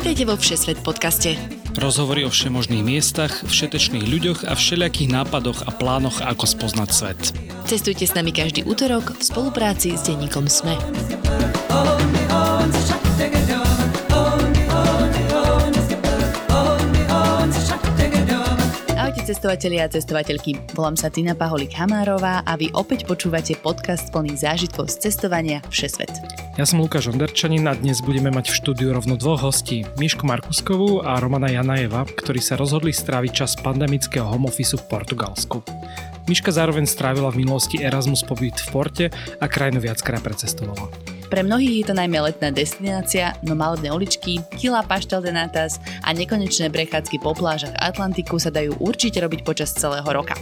Vítajte vo Všesvet podcaste. Rozhovory o všemožných miestach, všetečných ľuďoch a všelijakých nápadoch a plánoch, ako spoznať svet. Cestujte s nami každý útorok v spolupráci s denníkom SME. Cestovatelia a cestovateľky, volám sa Tina Paholik Hamárová a vy opäť počúvate podcast plný zážitkov z cestovania Všesvet. Ja som Lukáš Onderčanin a dnes budeme mať v štúdiu rovno dvoch hostí, Mišku Markuskovú a Romana Janajeva, ktorí sa rozhodli stráviť čas pandemického home office v Portugalsku. Miška zároveň strávila v minulosti Erasmus pobyt v Porte a krajinu viackrát precestovala. Pre mnohých je to najmä letná destinácia, no malebné uličky, kilá paštel de natas a nekonečné prechádzky po plážach Atlantiku sa dajú určite robiť počas celého roka.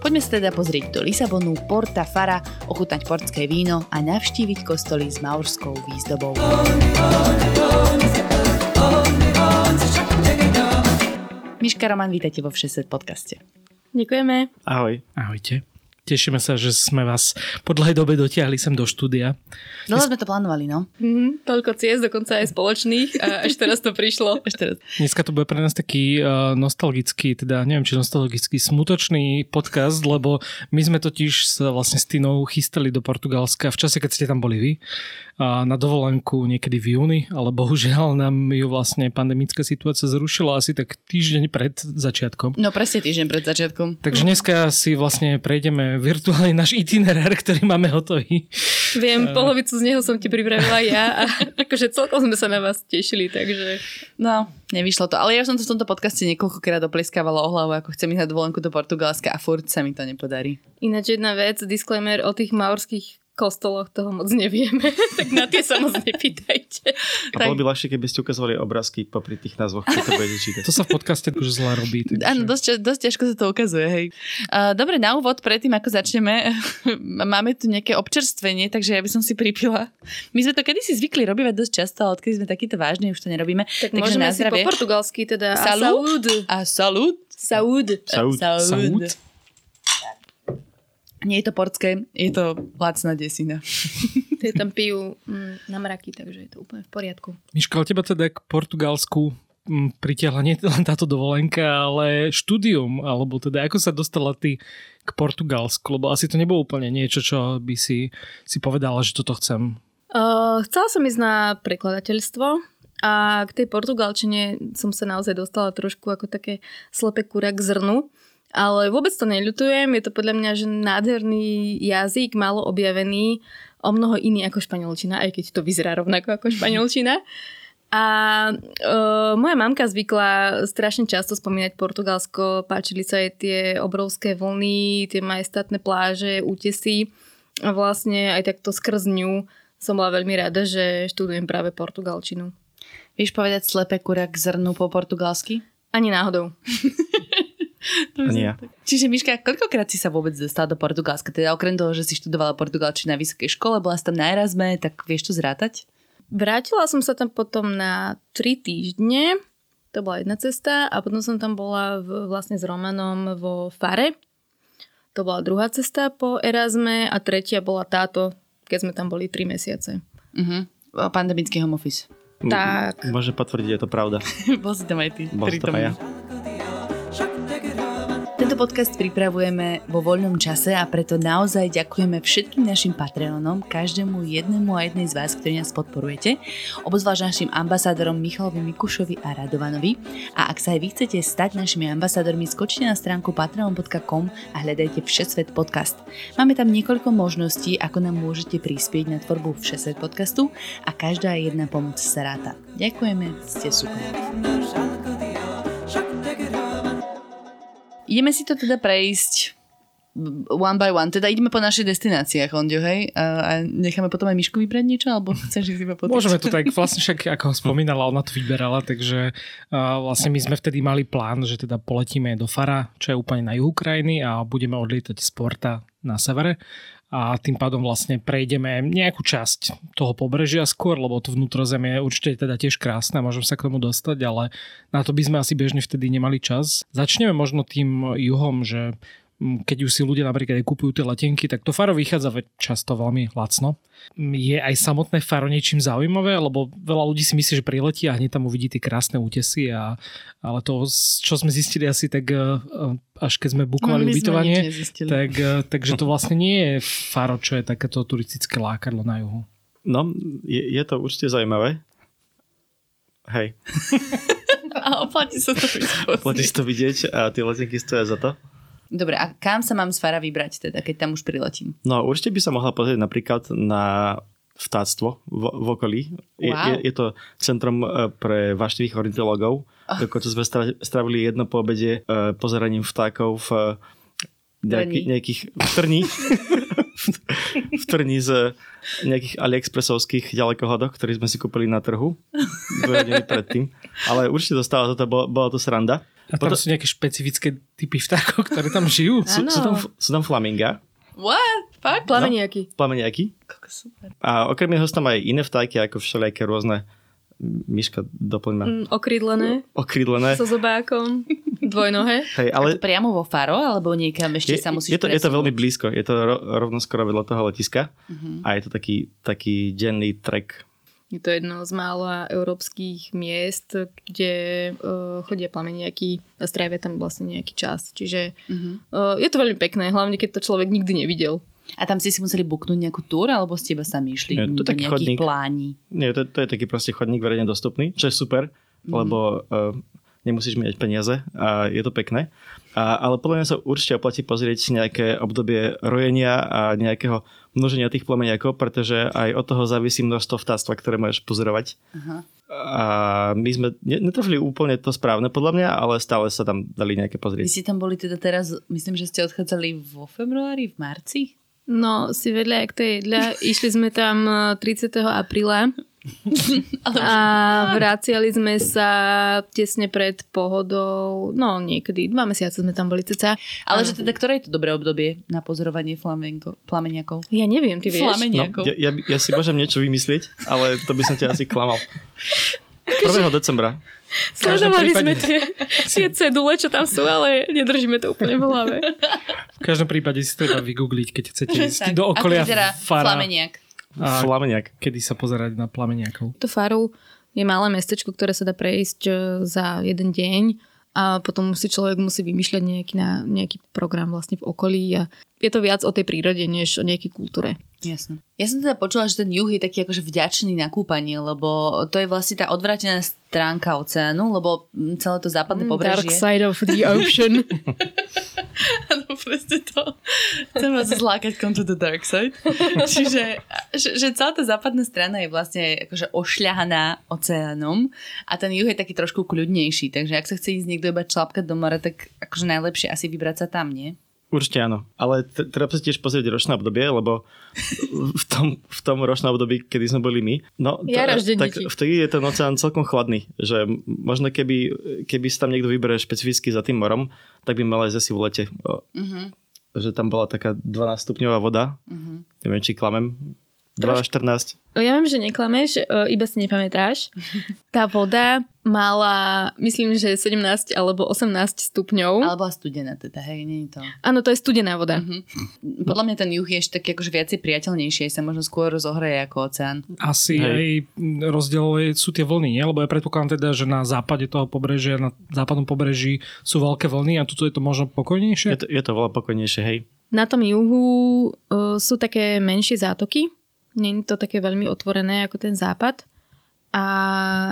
Poďme sa teda pozrieť do Lisabonu, Porta, Fara, ochutnať portské víno a navštíviť kostoly s maurskou výzdobou. Miška Roman, vítajte vo Všeset podcaste. Ďakujeme. Ahoj. Ahojte. Tešíme sa, že sme vás po dlhej dobe dotiahli sem do štúdia. Dlho sme to plánovali, no. Mm, toľko ciest, dokonca aj spoločných a až teraz to prišlo. Až teraz. Dneska to bude pre nás taký uh, nostalgický, teda neviem, či nostalgický, smutočný podcast, lebo my sme totiž sa vlastne s Tinou chystali do Portugalska v čase, keď ste tam boli vy na dovolenku niekedy v júni, ale bohužiaľ nám ju vlastne pandemická situácia zrušila asi tak týždeň pred začiatkom. No presne týždeň pred začiatkom. Takže dneska si vlastne prejdeme virtuálne náš itinerár, ktorý máme hotový. Viem, polovicu z neho som ti pripravila ja a akože celkom sme sa na vás tešili, takže... No, nevyšlo to. Ale ja som to v tomto podcaste niekoľkokrát oplieskávala o hlavu, ako chcem ísť na dovolenku do Portugalska a furt sa mi to nepodarí. Ináč jedna vec, disclaimer o tých maorských kostoloch toho moc nevieme, tak na tie sa moc nepýtajte. A bolo by ľahšie, keby ste ukazovali obrázky popri tých názvoch, čo to budete čítať. To sa v podcaste už zle robí. Takže... Áno, dosť, dosť ťažko sa to ukazuje, hej. Uh, dobre, na úvod, predtým ako začneme, máme tu nejaké občerstvenie, takže ja by som si pripila. My sme to kedysi zvykli robiť dosť často, ale odkedy sme takýto vážni, už to nerobíme. Tak takže môžeme si po portugalsky teda salud. A salud. Saúd. Saúd. Saúd. Saúd. Nie je to portské, je to lacná desina. Tie tam pijú mm, na mraky, takže je to úplne v poriadku. Miška, ale teba teda k Portugalsku mm, pritiahla nie len táto dovolenka, ale štúdium, alebo teda ako sa dostala ty k Portugalsku, lebo asi to nebolo úplne niečo, čo by si, si povedala, že toto chcem. Uh, chcela som ísť na prekladateľstvo a k tej portugalčine som sa naozaj dostala trošku ako také slepé kura k zrnu. Ale vôbec to neľutujem, je to podľa mňa že nádherný jazyk, málo objavený, o mnoho iný ako španielčina, aj keď to vyzerá rovnako ako španielčina. A uh, moja mamka zvykla strašne často spomínať Portugalsko, páčili sa jej tie obrovské vlny, tie majestátne pláže, útesy. A vlastne aj takto skrz ňu som bola veľmi rada, že študujem práve portugalčinu. Vieš povedať slepé kura k zrnu po portugalsky? Ani náhodou. Ja. Čiže Miška, koľkokrát si sa vôbec dostala do Portugalska? Teda okrem toho, že si študovala portugalčinu na vysokej škole, bola si tam na Erasme, tak vieš to zrátať? Vrátila som sa tam potom na 3 týždne, to bola jedna cesta a potom som tam bola v, vlastne s Romanom vo Fare. To bola druhá cesta po Erasme a tretia bola táto, keď sme tam boli 3 mesiace. Uh-huh. Pandemický home office. Tak. M- môžem potvrdiť, je to pravda. Bol si tam aj ty. Bol som tam aj ja. Tento podcast pripravujeme vo voľnom čase a preto naozaj ďakujeme všetkým našim Patreonom, každému jednému a jednej z vás, ktorí nás podporujete, obzvlášť našim ambasádorom Michalovi Mikušovi a Radovanovi. A ak sa aj vy chcete stať našimi ambasádormi, skočte na stránku patreon.com a hľadajte Všesvet podcast. Máme tam niekoľko možností, ako nám môžete prispieť na tvorbu Všesvet podcastu a každá jedna pomoc sa ráta. Ďakujeme, ste super. Ideme si to teda prejsť one by one. Teda ideme po našich destináciách, Ondio, hej? A, a necháme potom aj Mišku vybrať niečo? Alebo chceš ich iba potom? Môžeme to tak, vlastne však ako spomínala, ona to vyberala, takže uh, vlastne my sme vtedy mali plán, že teda poletíme do Fara, čo je úplne na juhu krajiny a budeme odlietať z Porta na severe a tým pádom vlastne prejdeme nejakú časť toho pobrežia skôr, lebo to vnútrozemie je určite teda tiež krásne, môžem sa k tomu dostať, ale na to by sme asi bežne vtedy nemali čas. Začneme možno tým juhom, že keď už si ľudia napríklad aj kupujú tie letenky, tak to faro vychádza často veľmi lacno. Je aj samotné faro niečím zaujímavé, lebo veľa ľudí si myslí, že priletí a hneď tam uvidí tie krásne útesy, a, ale to, čo sme zistili asi tak eh, až keď sme bukovali No, ubytovanie, tak, eh, takže to vlastne nie je faro, čo je takéto turistické lákadlo na juhu. No, je, je to určite zaujímavé. Hej, A oplatí sa to platí si to vidieť a tie letenky stoja za to. Dobre, a kam sa mám z Fara vybrať teda, keď tam už priletím? No určite by sa mohla pozrieť napríklad na vtáctvo v, v okolí. Je, Wow. je, je to centrum eh, pre vaštivých ornitologov. Ah. Dokonca sme stra- stravili jedno po obede eh, pozeraním vtákov v eh, nejaký, nejakých trní. v trní z nejakých aliexpresovských ďalekohodoch, ktorý sme si kúpili na trhu dve hodiny predtým. Ale určite to stálo, toto bola, bola to sranda. A tam Potom- sú nejaké špecifické typy vtákov, ktoré tam žijú. Sú, sú, tam, sú tam flaminga, What? Fakt? Plameniaky. plameniaky Koľko super. A okrem iného sú tam aj iné vtáky, ako všelijaké rôzne myška doplňma Mm, okrídlené, okrídlené. so zobákom, dvojnohé. Hej, ale Ale... Priamo vo Faro, alebo niekam ešte je, sa musíš je, to, je to veľmi blízko. Je to ro, rovno skoro vedľa toho letiska. Mhm. A je to taký, taký denný trek. Je to jedno z mála európskych miest, kde uh, chodia plameniaky a strávia tam vlastne nejaký čas. Čiže Mhm. uh, je to veľmi pekné, hlavne keď to človek nikdy nevidel. A tam ste si museli buknúť nejakú túr, alebo ste iba sami išli Nie, to do taký nejakých chodník. plání? Nie, to, to je taký proste chodník verejne dostupný, čo je super, Mhm. lebo uh, nemusíš mať peniaze a je to pekné. A, ale podľa mňa sa určite oplatí pozrieť si nejaké obdobie rojenia a nejakého množenia tých plemeniakov, pretože aj od toho závisí množstvo vtáctva, ktoré môžeš pozorovať. Aha. A my sme ne- netrafili úplne to správne podľa mňa, ale stále sa tam dali nejaké Vy pozrieť. ste tam boli teda teraz, myslím, že ste odchádzali vo februári, v marci? No, si vedľa, jak to je jedľa. Išli sme tam uh, 30. apríla a vraciali sme sa tesne pred pohodou, no niekedy, dva mesiace sme tam boli ceca. Ale že teda, ktoré je to dobré obdobie na pozorovanie flamenko, plameniakov? Ja neviem, ty vieš. Flameniakov. No, ja, ja, ja si môžem niečo vymyslieť, ale to by som ťa asi klamal. 1. decembra. Sledovali sme tie, tie cedule, čo tam sú, ale nedržíme to úplne v hlave. V každom prípade si treba vygoogliť, keď chcete ísť Tak, do okolia ako fara. Flameniak. A Flameniak. kedy sa pozerať na plameniakov. To Faru je malé mestečko, ktoré sa dá prejsť e, za jeden deň a potom si človek musí vymýšľať nejaký, na, nejaký program vlastne v okolí a je to viac o tej prírode, než o nejakej kultúre. Jasne. Ja som teda počula, že ten juh je taký akože vďačný na kúpanie, lebo to je vlastne tá odvrátená stránka oceánu, lebo mm, celé to západné Dark pobrežie... side of the ocean. Áno, presne to. Chcem vás zlákať come to the dark side. Čiže že, že celá tá západná strana je vlastne akože ošľahaná oceánom a ten juh je taký trošku kľudnejší, takže ak sa chce ísť niekto iba člapkať do mora, tak akože najlepšie asi vybrať sa tam, nie? Určite áno. Ale t- treba sa tiež pozrieť ročné obdobie, lebo v tom, v tom ročnom období, kedy sme boli my, no, Ja ražde tak deti. vtedy je ten oceán celkom chladný. Že možno keby, keby sa tam niekto vyberie špecificky za tým morom, tak by mal aj asi v lete. Mhm. že tam bola taká 12 stupňová voda. Mhm. Neviem, či klamem. 12-14. Ja viem, že neklameš, e, iba si nepamätáš. Tá voda mala, myslím, že 17 alebo 18 stupňov. Ale bola studená teda, hej, nie je to. Áno, to je studená voda. Mhm. Podľa mňa ten juh je ešte taký akože viacej priateľnejší, sa možno skôr rozohraje ako oceán. Asi Hej. aj rozdiel je- sú tie vlny, nie? Lebo ja predpokladám teda, že na západe toho pobrežia, na západnom pobreží sú veľké vlny a tuto je to možno Je pokojnejšie. to, je to veľa pokojnejšie, hej. Na tom juhu uh, sú také menšie zátoky. Je to také veľmi otvorené ako ten západ. A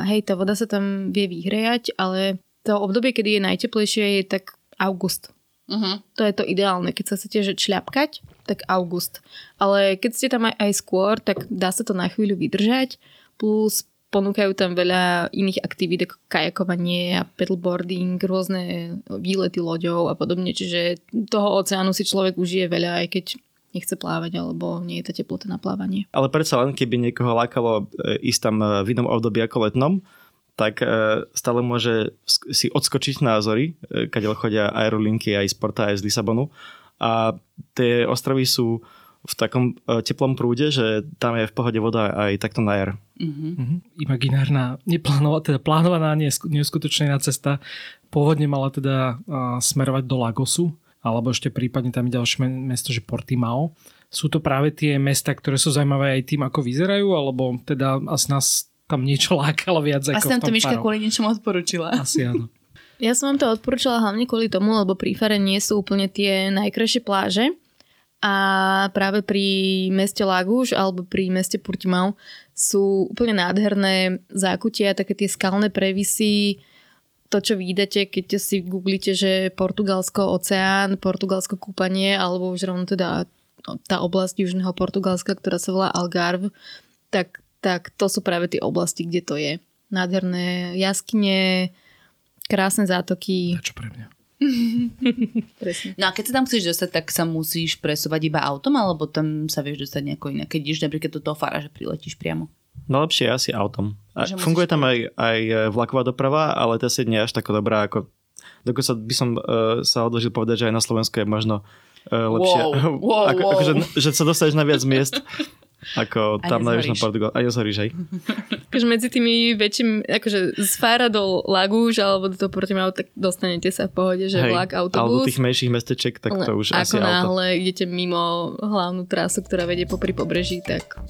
hej, tá voda sa tam vie vyhrejať, ale to obdobie, kedy je najteplejšie, je tak august. Uh-huh. To je to ideálne. Keď sa chcete že šľapkať, tak august. Ale keď ste tam aj, aj skôr, tak dá sa to na chvíľu vydržať. Plus ponúkajú tam veľa iných aktivít, ako kajakovanie a paddleboarding, rôzne výlety loďou a podobne. Čiže toho oceánu si človek užije veľa, aj keď nechce plávať, alebo nie je tá teplota na plávanie. Ale predsa len, keby niekoho lákalo e, ísť tam e, v inom období ako letnom, tak e, stále môže si odskočiť na Azory, kadiaľ chodia aerolinky aj z Porta, aj z Lisabonu. A tie ostrovy sú v takom teplom prúde, že tam je v pohode voda aj takto na jar. Uh-huh. Mhm. Imaginárna, neplánovaná, teda plánovaná, nesku- neuskutočnená cesta pôvodne mala teda smerovať do Lagosu, alebo ešte prípadne tam je ďalšie mesto, že Portimao. Sú to práve tie mesta, ktoré sú zaujímavé aj tým, ako vyzerajú, alebo teda asi nás tam niečo lákalo viac Asi ako nám v tom to Miška kvôli niečomu odporúčila. Asi áno. Ja som vám to odporúčala hlavne kvôli tomu, lebo pri Fare nie sú úplne tie najkrajšie pláže. A práve pri meste Lagúš alebo pri meste Portimao sú úplne nádherné zákutia, také tie skalné previsy, to, čo vidíte, keď si googlíte, že Portugalsko oceán, Portugalsko kúpanie, alebo už rovno teda tá oblasť južného Portugalska, ktorá sa volá Algarve, tak, tak to sú práve tie oblasti, kde to je. Nádherné jaskyne, krásne zátoky. Čo pre mňa? Presne. No a keď sa tam chceš dostať, tak sa musíš presúvať iba autom, alebo tam sa vieš dostať nejako inak. Keď ideš napríklad do toho fara, že priletíš priamo. Najlepšie je asi autom. A funguje tam aj, aj vlaková doprava, ale to si nie je až taká dobrá ako... Dokonca by som uh, sa odložil povedať, že aj na Slovensku je možno uh, lepšie. Wow, wow, ako, wow. Akože, že sa dostaneš na viac miest ako tam na nezhoríš. Južnom Portugal. A nezhoríš, hej. Akože medzi tými väčšími, akože z Fára do Lagúž alebo do Portimao, tak dostanete sa v pohode, že hej. vlak, Ale do autobus. tých menších mestečiek, tak to už Ako asi auto. náhle idete mimo hlavnú trasu, ktorá vedie popri pobreží, tak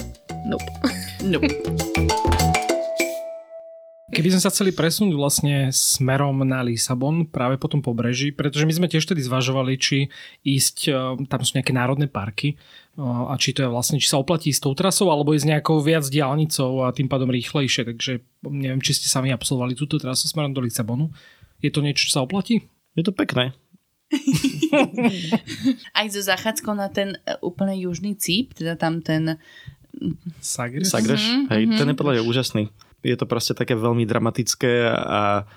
nope. No. Keby sme sa chceli presunúť vlastne smerom na Lisabon, práve po tom pobreží, pretože my sme tiež tedy zvažovali, či ísť, eh, tam sú nejaké národné parky eh, a či to je vlastne, či sa oplatí s tou trasou, alebo ísť nejakou viac diálnicou a tým pádom rýchlejšie, takže neviem, či ste sami absolvovali túto trasu smerom do Lisabonu. Je to niečo, čo sa oplatí? Je to pekné. Aj so zachádzkou na ten e, úplne južný cíp, teda tam ten... Sagres? Sagreš, Mhm, hej, mhm. ten je podľa mňa úžasný. Je to proste také veľmi dramatické a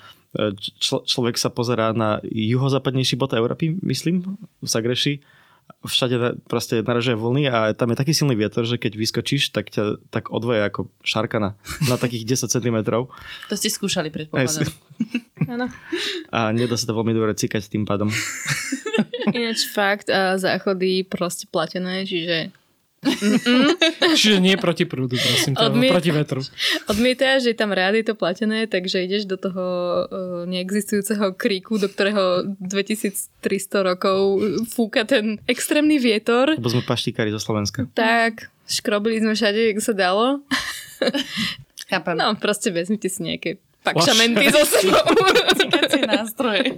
čl- človek sa pozerá na juhozápadnejší bod Európy, myslím, v Sagreši. Všade proste naražuje vlny a tam je taký silný vietor, že keď vyskočíš, tak ťa tak odvoje ako šárka na, takých 10 cm To ste skúšali predpokladám. Áno. a nedá sa to veľmi dobre cikať tým pádom. Ináč fakt, a záchody proste platené, čiže Čiže nie proti prúdu, prosím, to, Odmiet- proti vetru. odmietáš, že je tam rád, je to platené, takže ideš do toho uh, neexistujúceho kríku, do ktorého 2300 rokov fúka ten extrémny vietor. Lebo sme paštikári zo Slovenska. Tak, škrobili sme všade, jak sa dalo. Chápem. No, proste vezmite si nejaké pakšamenty zo sebou. Cikacie nástroje.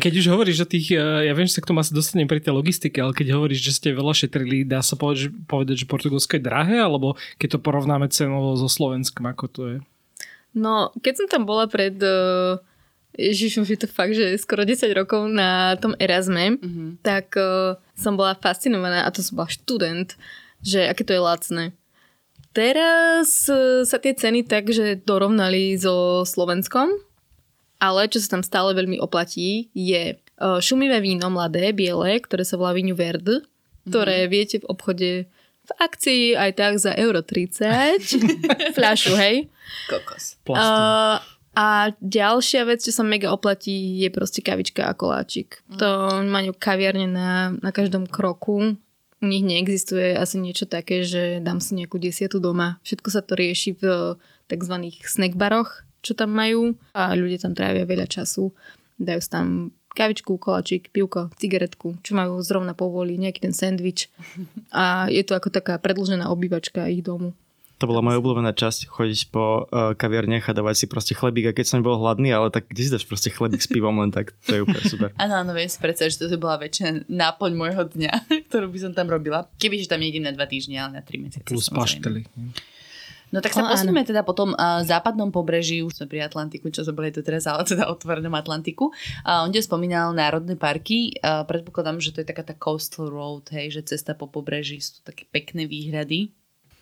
Keď už hovoríš o tých, eh, ja viem, že sa k tomu asi dostanem pri tej logistike, ale keď hovoríš, že ste veľa šetrili, dá sa povedať, že, povedať, že Portugalsko je drahé, alebo keď to porovnáme cenovo so Slovenskom, ako to je? No, keď som tam bola pred... Uh, Ježiš, už je to fakt, že skoro 10 rokov na tom Erasme, Mhm. tak uh, som bola fascinovaná, a to som bola študent, že aké to je lacné. Teraz uh, sa tie ceny tak, že dorovnali so Slovenskom, ale čo sa tam stále veľmi oplatí, je uh, šumivé víno mladé, biele, ktoré sa volá Vigno Verde, ktoré viete v obchode v akcii aj tak za euro 30 fľašu, hej. Kokos. Uh, a ďalšia vec, čo sa mega oplatí, je proste kavička a koláčik. Mm. To majú kaviarne na, na každom kroku. U nich neexistuje asi niečo také, že dám si nejakú desiatu doma. Všetko sa to rieši v tzv. snackbaroch, čo tam majú a ľudia tam trávia veľa času. Dajú si tam kavičku, koláčik, pivko, cigaretku, čo majú zrovna povoli, nejaký ten sendvič. A je to ako taká predlžená obývačka ich domu. To bola moja obľúbená časť, chodiť po uh, kaviarniach a dávať si proste chlebík a keď som bol hladný, ale tak kde si dáš proste chlebík s pivom len tak, to je úplne super. Áno, áno, viem si predstaviť, že to bola väčšia náplň môjho dňa, ktorú by som tam robila. Kebyže tam nejdem na dva týždne, ale na tri mesiace. Plus paštely. No tak sa O, áno. posunieme teda po tom uh, západnom pobreží, už sme pri Atlantiku, čo sme boli tu teraz, ale teda otvorenom Atlantiku. A on kde spomínal národné parky, uh, predpokladám, že to je taká tá coastal road, hej, že cesta po pobreží, sú také pekné výhrady.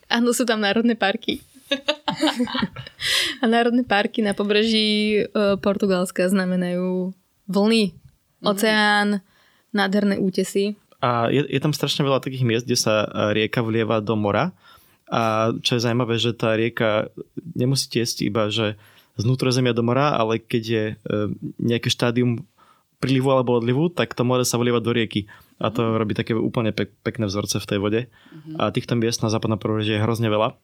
Áno, sú tam národné parky. a národné parky na pobreží e, Portugalska znamenajú vlny, oceán, nádherné útesy. A je, je tam strašne veľa takých miest, kde sa e, rieka vlieva do mora. A čo je zaujímavé, že tá rieka nemusí tiesť iba, že z vnútrozemia do mora, ale keď je e, nejaké štádium prílivu alebo odlivu, tak to more sa vlieva do rieky. A to robí také úplne pek, pekné vzorce v tej vode. A týchto miest na západnom pobreží je hrozne veľa.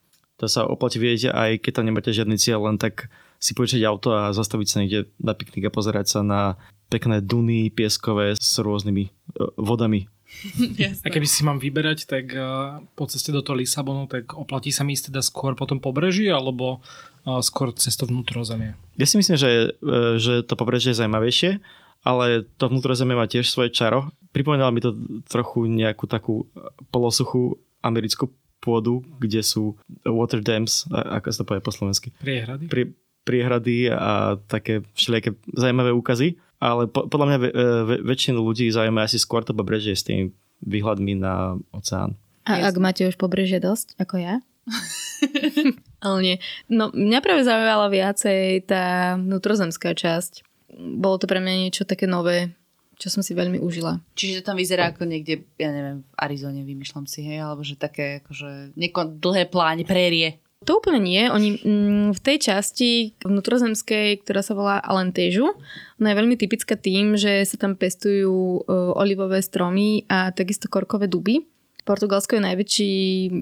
To sa oplatí vidieť aj keď tam nemáte žiadny cieľ, len tak si požičať auto a zastaviť sa niekde na piknik a pozerať sa na pekné duny pieskové s rôznymi uh, vodami. A keby si mám vyberať, tak uh, po ceste do toho Lisabonu, tak oplatí sa mi ísť teda skôr po tom pobreží, alebo uh, skôr cez to vnútrozemie? Ja si myslím, že, uh, že to pobrežie je zaujímavejšie, ale to vnútrozemie má tiež svoje čaro. Pripomínalo mi to trochu nejakú takú polosuchú americkú pôdu, kde sú water dams, ako sa to povie po slovensky. Priehrady? Pri, priehrady a také všelijaké zaujímavé úkazy ale po, podľa mňa ve, ve, väčšinu ľudí zaujíma asi skôr to pobrežie s tými výhľadmi na oceán. A ak máte už pobrežie dosť, ako ja? ale nie. No, mňa práve zaujímala viacej tá vnútrozemská časť. Bolo to pre mňa niečo také nové, čo som si veľmi užila. Čiže to tam vyzerá ako niekde, ja neviem, v Arizone vymýšľam si, hej, alebo že také akože nieko dlhé pláne, prérie. To úplne nie. Oni mm, v tej časti vnútrozemskej, ktorá sa volá Alentežu, ona je veľmi typická tým, že sa tam pestujú uh, olivové stromy a takisto korkové duby. Portugalsko je najväčší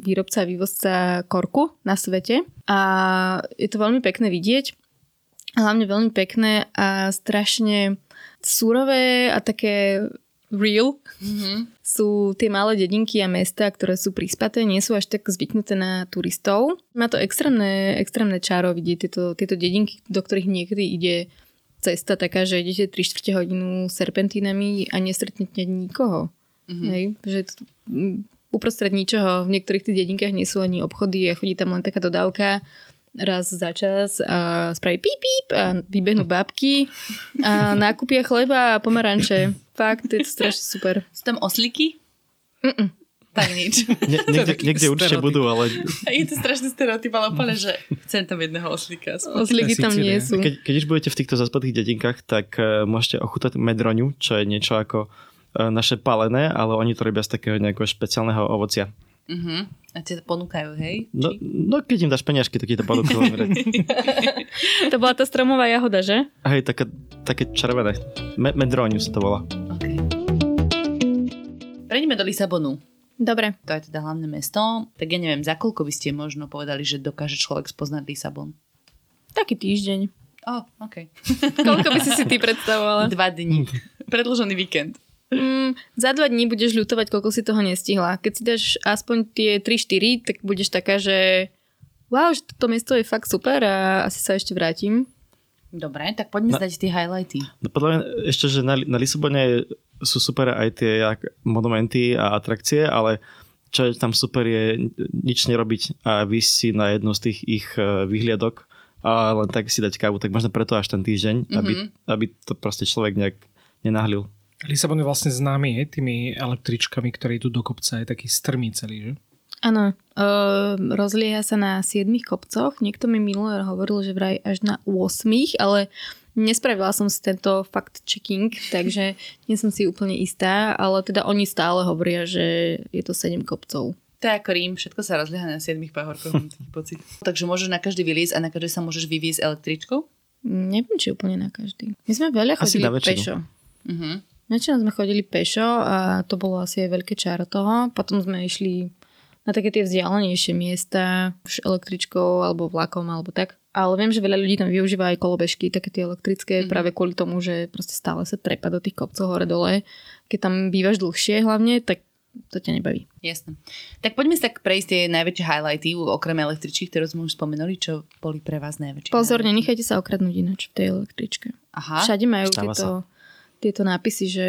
výrobca a vývozca korku na svete a je to veľmi pekné vidieť. Hlavne veľmi pekné a strašne surové a také real mm-hmm. sú tie malé dedinky a mesta, ktoré sú prispaté, nie sú až tak zvyknuté na turistov. Má to extrémne, extrémne čaro vidieť tieto, tieto dedinky, do ktorých niekedy ide cesta taká, že idete 3 čtvrte hodinu serpentínami a nestretnete nikoho. Mm-hmm. Hej? Že to, uprostred ničoho, v niektorých tých dedinkách nie sú ani obchody a chodí tam len taká dodávka raz za čas a spraví píp, píp a vybehnú babky a nákupia chleba a pomaranče. Fakt, je to strašne super. Sú tam oslíky? Mm-mm. Tak nič. Nie, niekde, niekde určite budú, ale... Je to strašný stereotyp, ale úplne, že chcem tam jedného oslíka. Oslíky tam nie sú. Keď, keď už budete v týchto zaspatých dedinkách, tak uh, môžete ochutať medroňu, čo je niečo ako uh, naše palené, ale oni to robia z takého nejakého špeciálneho ovocia. Uh-huh. A ti to ponúkajú, hej? No, no keď im dáš peniažky, tak ti to ponúkajú. to bola tá stromová jahoda, že? Hej, také, také červené. Me- medróniu sa to volá. Okay. Prejdeme do Lisabonu. Dobre. To je teda hlavné mesto. Tak ja neviem, za koľko by ste možno povedali, že dokáže človek spoznať Lisabon? Taký týždeň. Oh, OK. koľko by si si ty predstavovala? Dva dní. Predlžený víkend. Mm, za dva dní budeš ľutovať, koľko si toho nestihla. Keď si dáš aspoň tie 3-4, tak budeš taká, že wow, že toto miesto je fakt super a asi sa ešte vrátim. Dobre, tak poďme zdať tie highlighty. No podľa mňa ešte, že na, na Lisabone sú super aj tie jak, monumenty a atrakcie, ale čo je tam super je nič nerobiť a vy si na jednu z tých ich uh, vyhliadok a len tak si dať kávu, tak možno preto až ten týždeň, mm-hmm. aby, aby to proste človek nejak nenahlil. Lisabon je vlastne známy je, tými električkami, ktoré idú do kopca, je taký strmý celý, že? Áno, uh, rozlieha sa na 7 kopcoch. Niekto mi minulé hovoril, že vraj až na 8, ale nespravila som si tento fact-checking, takže nie som si úplne istá, ale teda oni stále hovoria, že je to 7 kopcov. To je ako Rím, všetko sa rozlieha na 7 pahorkoch, pocit. Takže môžeš na každý vyliesť a na každý sa môžeš vyviezť električkou? Neviem, či úplne na každý. My sme veľa chodili pešo. Uh-huh. Väčšinou sme chodili pešo a to bolo asi aj veľké čaro toho. Potom sme išli na také tie vzdialenejšie miesta, už električkou alebo vlakom alebo tak. Ale viem, že veľa ľudí tam využíva aj kolobežky, také tie elektrické, mm-hmm. práve kvôli tomu, že proste stále sa trepa do tých kopcov hore dole. Keď tam bývaš dlhšie hlavne, tak to ťa nebaví. Jasné. Tak poďme sa tak prejsť tie najväčšie highlighty, okrem električky, ktoré sme už spomenuli, čo boli pre vás najväčšie. Pozor, nenechajte sa okradnúť ináč v tej električke. Aha. Všade majú Stáva tieto... Sa tieto nápisy, že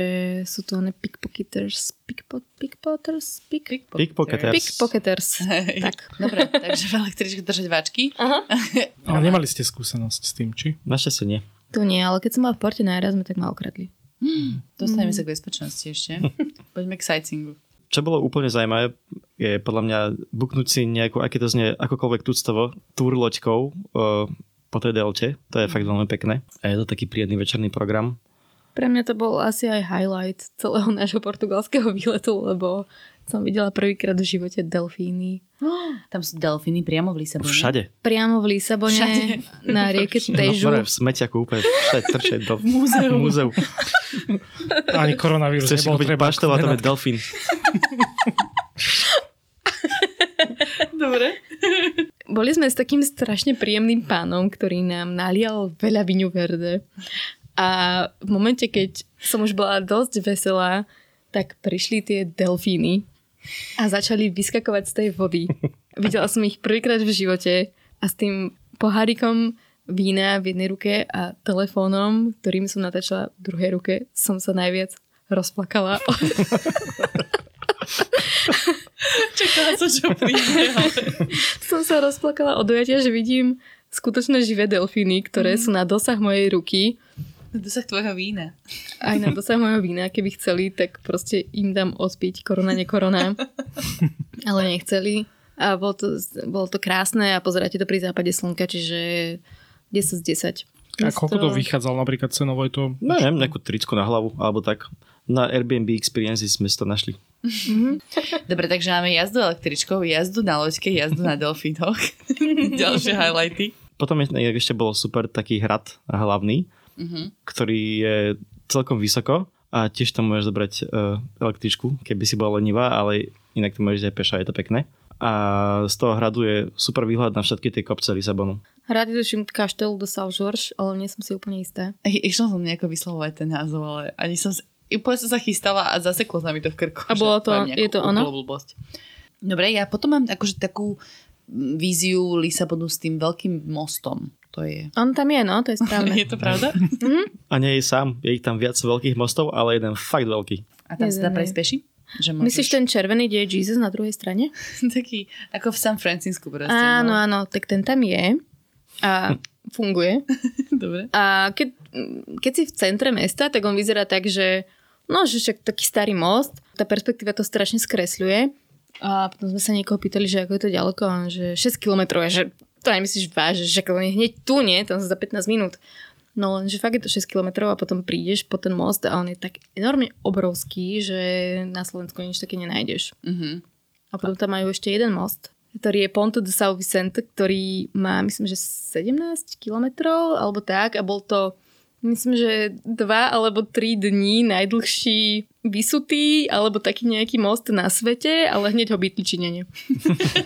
sú to one pickpocketers, pickpot, pickpocketers, pick, pickpocketers. Pickpocketers. Hej. Tak. Dobre, takže v električke držať váčky. Aha. ale nemali ste skúsenosť s tým, či? Našťastie nie. Tu nie, ale keď som mal v porte na Erasme, tak ma okradli. Hmm. Dostaneme hmm. sa k bezpečnosti ešte. Poďme k sightseeingu. Čo bolo úplne zaujímavé, je podľa mňa buknúť si nejakú, aké to znie, akokoľvek tuctovo, túr loďkou uh, po tej delte. To je fakt veľmi pekné. A je to taký príjemný večerný program. Pre mňa to bol asi aj highlight celého nášho portugalského výletu, lebo som videla prvýkrát v živote delfíny. Oh, tam sú delfíny priamo v Lisabone? Všade. Priamo v Lisabone, všade. na rieke Težu. No, v smeťaku úplne všade trčie do múzeu. múzeu. Ani koronavírus Chceš si kúpiť paštov a tam je delfín. Dobre. Boli sme s takým strašne príjemným pánom, ktorý nám nalial veľa viňu verde A v momente, keď som už bola dosť veselá, tak prišli tie delfíny a začali vyskakovať z tej vody. Videla som ich prvýkrát v živote a s tým pohárikom vína v jednej ruke a telefónom, ktorým som natáčala v druhej ruke, som sa najviac rozplakala. Čakala som, čo príde, ale... som sa rozplakala od dojatia, že vidím skutočné živé delfíny, ktoré mm. sú na dosah mojej ruky. Na dosah tvojho vína. Aj na dosah mojho vína, keby chceli, tak proste im dám odpiť korona, nekorona. Ale nechceli. A bolo to, bolo to krásne a pozeráte to pri západe slnka, čiže 10 z 10. A koľko to vychádzalo napríklad cenovo? Je to... No neviem, nejakú tricku na hlavu, alebo tak. Na Airbnb Experiences sme si to našli. Mm-hmm. Dobre, takže máme jazdu električkou, jazdu na loďke, jazdu na delfínoch. Ďalšie highlighty. Potom je, ešte bol super taký hrad hlavný, mm-hmm. ktorý je celkom vysoko a tiež tam môžeš zobrať uh, električku, keby si bola lenivá, ale inak to môžeš aj peša, je to pekné. A z toho hradu je super výhľad na všetky tie kopce Lisabonu. Hrad je tuším Castel de Saint-Georges, ale nie som si úplne istá. Išla som nejako vyslovovať ten názov, ale ani som, úplne som sa chystala a zaseklo sa mi to v krku. A bolo to, je to ono? Blbosť. Dobre, ja potom mám akože takú víziu Lisabonu s tým veľkým mostom. To je... On tam je, no, to je správne. je to pravda? a nie je sám, je ich tam viac veľkých mostov, ale jeden fakt veľký. A tam sa dá prejsť peši? Že môžeš... Myslíš ten červený, kde je Jesus na druhej strane? Taký, ako v San Francisku proste. Áno, no. áno, tak ten tam je a funguje. Dobre. A keď, keď si v centre mesta, tak on vyzerá tak, že no, že však taký starý most, tá perspektíva to strašne skresľuje. A potom sme sa niekoho pýtali, že ako je to ďaleko, že 6 km, že to nemyslíš vážne, že je hneď tu, nie? Tam za 15 minút. No lenže fakt je to 6 km a potom prídeš po ten most a on je tak enormne obrovský, že na Slovensku nič také nenájdeš. Uh-huh. A potom tam majú ešte jeden most, ktorý je Ponto de São Vicente, ktorý má myslím, že 17 km alebo tak a bol to myslím, že dva alebo tri dní najdlhší vysutý alebo taký nejaký most na svete, ale hneď ho bytli Číňania.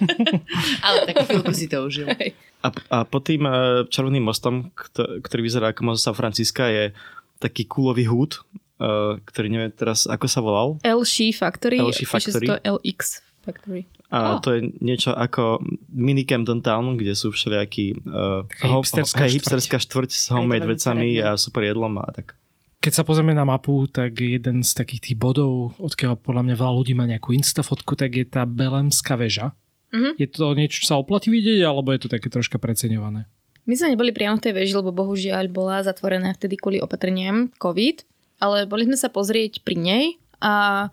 ale takú chvíľku si to užil. Hej. A, a pod tým uh, červeným mostom, ktorý vyzerá ako most San Francisca, je taký kúlový húd, uh, ktorý neviem teraz, ako sa volal. LC Factory. LC Factory. to LX Factory. A oh. to je niečo ako mini Camden Town, kde sú všelijakí uh, hipsterská, ho, hipsterská štvrť s homemade vecami a super jedlom a tak. Keď sa pozrieme na mapu, tak jeden z takých tých bodov, odkiaľ podľa mňa veľa ľudí má nejakú instafotku, tak je tá Belemská väža. Mm-hmm. Je to niečo, čo sa oplatí vidieť, alebo je to také troška preceňované? My sme neboli priamo v tej veži, lebo bohužiaľ bola zatvorená vtedy kvôli opatreniam COVID, ale boli sme sa pozrieť pri nej a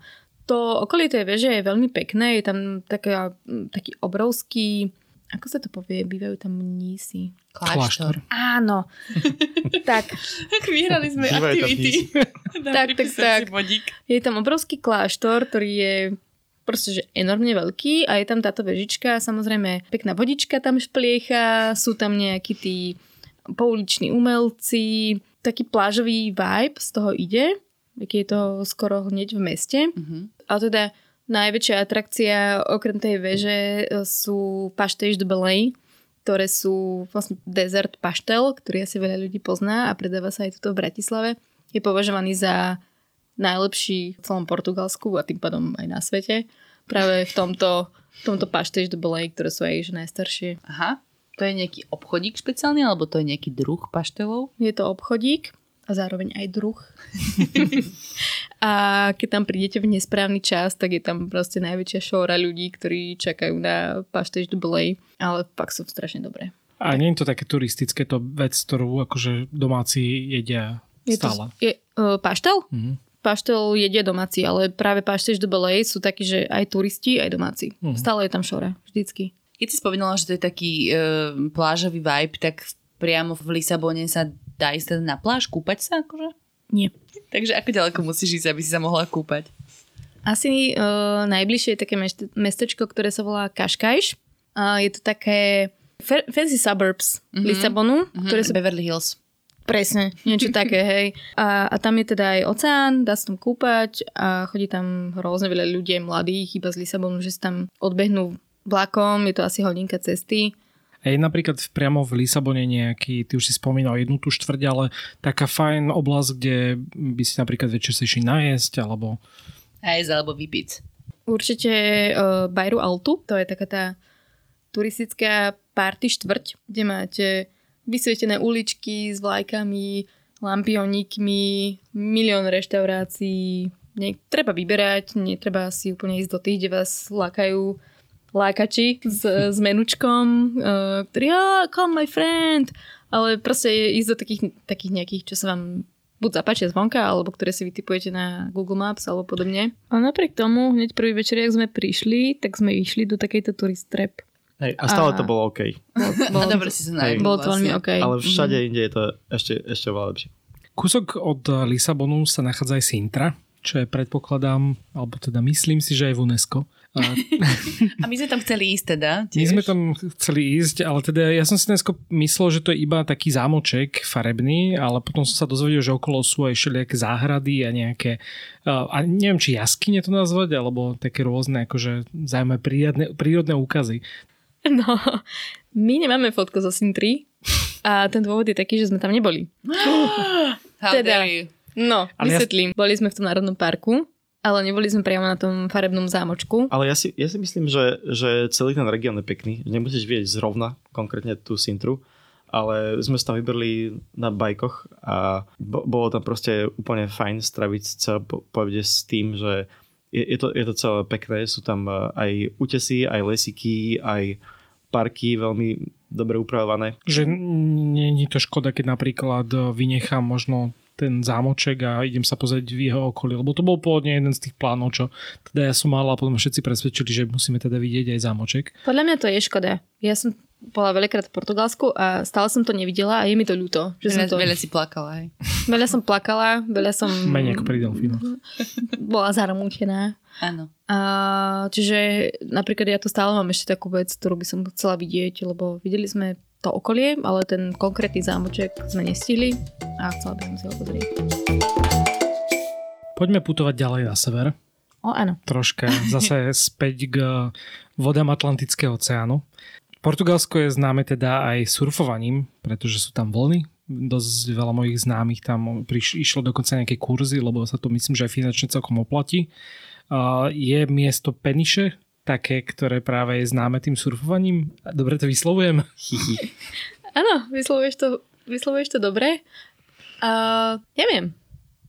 to okolie tej veže je veľmi pekné, je tam taká, taký obrovský, ako sa to povie, bývajú tam mnísi. Kláštor. Áno. tak. Vyhrali sme aktivity. tak, tak, tak. Je tam obrovský kláštor, ktorý je proste, že enormne veľký a je tam táto vežička, samozrejme pekná vodička tam špliecha, sú tam nejakí tí pouliční umelci, taký plážový vibe z toho ide, je to skoro hneď v meste. Uh-huh. A teda najväčšia atrakcia okrem tej veže e, sú Pastéž de Belay, ktoré sú vlastne desert paštel, ktorý asi veľa ľudí pozná a predáva sa aj tuto v Bratislave. Je považovaný za najlepší v celom Portugalsku a tým pádom aj na svete. Práve v tomto, v tomto paštež de Belay, ktoré sú aj najstaršie. Aha. To je nejaký obchodík špeciálny, alebo to je nejaký druh paštelov? Je to obchodík a zároveň aj druh. a keď tam prídete v nesprávny čas, tak je tam proste najväčšia šóra ľudí, ktorí čakajú na paštež de Belay, ale pak sú strašne dobré. A nie je to také turistické, to vec, ktorú akože domáci jedia stále? Je, to, je uh, paštel? Mm-hmm paštel jedia domáci, ale práve paštež do Belej sú takí, že aj turisti, aj domáci. Uh-huh. Stále je tam šora, vždycky. Keď si spomínala, že to je taký e, plážový vibe, tak priamo v Lisabone sa dá ísť teda na pláž, kúpať sa akože? Nie. Takže ako ďaleko musíš ísť, aby si sa mohla kúpať? Asi e, najbližšie je také mestečko, ktoré sa volá Kaškajš. Uh, je to také fancy suburbs mm-hmm. Lisabonu. Mm-hmm. Ktoré sú... Beverly Hills. Presne, niečo také, hej. A, a tam je teda aj oceán, dá sa tam kúpať a chodí tam hrozne veľa ľudí, mladých, iba z Lisabonu, že sa tam odbehnú vlakom, je to asi hodinka cesty. Je napríklad priamo v Lisabone nejaký, ty už si spomínal jednu tú štvrť, ale taká fajn oblasť, kde by si napríklad večer si išli najesť, alebo... Aj alebo vypiť. Určite uh, Bajru Altu, to je taká tá turistická party štvrť, kde máte vysvietené uličky s vlajkami, lampionikmi, milión reštaurácií. Nie, treba vyberať, netreba si úplne ísť do tých, kde vás lákajú lákači s, s menučkom, uh, ktorý, oh, come my friend, ale proste ísť do takých, takých nejakých, čo sa vám buď zapáčia zvonka, alebo ktoré si vytipujete na Google Maps alebo podobne. A napriek tomu, hneď prvý večer, ak sme prišli, tak sme išli do takejto tourist trap. Hej, a stále A- to bolo OK. A bolo, dobre si sa bolo to veľmi vlastne. OK. Ale všade inde je to ešte, ešte oveľa lepšie. Kúsok od Lisabonu sa nachádza aj Sintra, čo je predpokladám, alebo teda myslím si, že aj v UNESCO. A A my sme tam chceli ísť teda. My tiež. sme tam chceli ísť, ale teda ja som si dnes myslel, že to je iba taký zámoček farebný, ale potom som sa dozvedel, že okolo sú aj všelijaké záhrady a nejaké, a neviem, či jaskyne to nazvať, alebo také rôzne akože zaujímavé prírodné, prírodné úkazy. No, my nemáme fotku zo Sintry a ten dôvod je taký, že sme tam neboli. Teda. No, ja- vysvetlím. Boli sme v tom národnom parku, ale neboli sme priamo na tom farebnom zámočku. Ale ja si, ja si myslím, že, že celý ten región je pekný. Nemusíš vidieť zrovna konkrétne tú Sintru, ale sme sa tam vybrali na bajkoch a bo, bolo tam proste úplne fajn straviť celé po, povede s tým, že je, je, to, je to celé pekné. Sú tam eh, aj útesy, aj lesiky, aj parky veľmi dobre upravované. Že nie je to škoda, keď napríklad vynechám možno ten zámoček a idem sa pozrieť v jeho okolí, lebo to bol pôvodne jeden z tých plánov, čo teda ja som mal a potom všetci presvedčili, že musíme teda vidieť aj zámoček. Podľa mňa to je škoda. Ja som bola veľakrát v Portugalsku a stále som to nevidela a je mi to ľúto. Že som Veľa, to... veľa si plakala, hej. veľa som plakala, veľa som Menej ako pri delfínoch. bola zarmútená. Áno. A, čiže napríklad ja tu stále mám ešte takú vec, ktorú by som chcela vidieť, lebo videli sme to okolie, ale ten konkrétny zámoček sme nestihli a chcela by som si ho pozrieť. Poďme putovať ďalej na sever. O, áno. troška zase späť k vodám Atlantického oceánu. Portugalsko je známe teda aj surfovaním, pretože sú tam vlny. Dosť veľa mojich známych tam priš- išlo dokonca nejaké kurzy, lebo sa to myslím, že aj finančne celkom oplatí. Uh, je miesto Peniše, také, ktoré práve je známe tým surfovaním. Dobre to vyslovujem? Áno, vyslovuješ to, vyslovuješ to dobre. A neviem.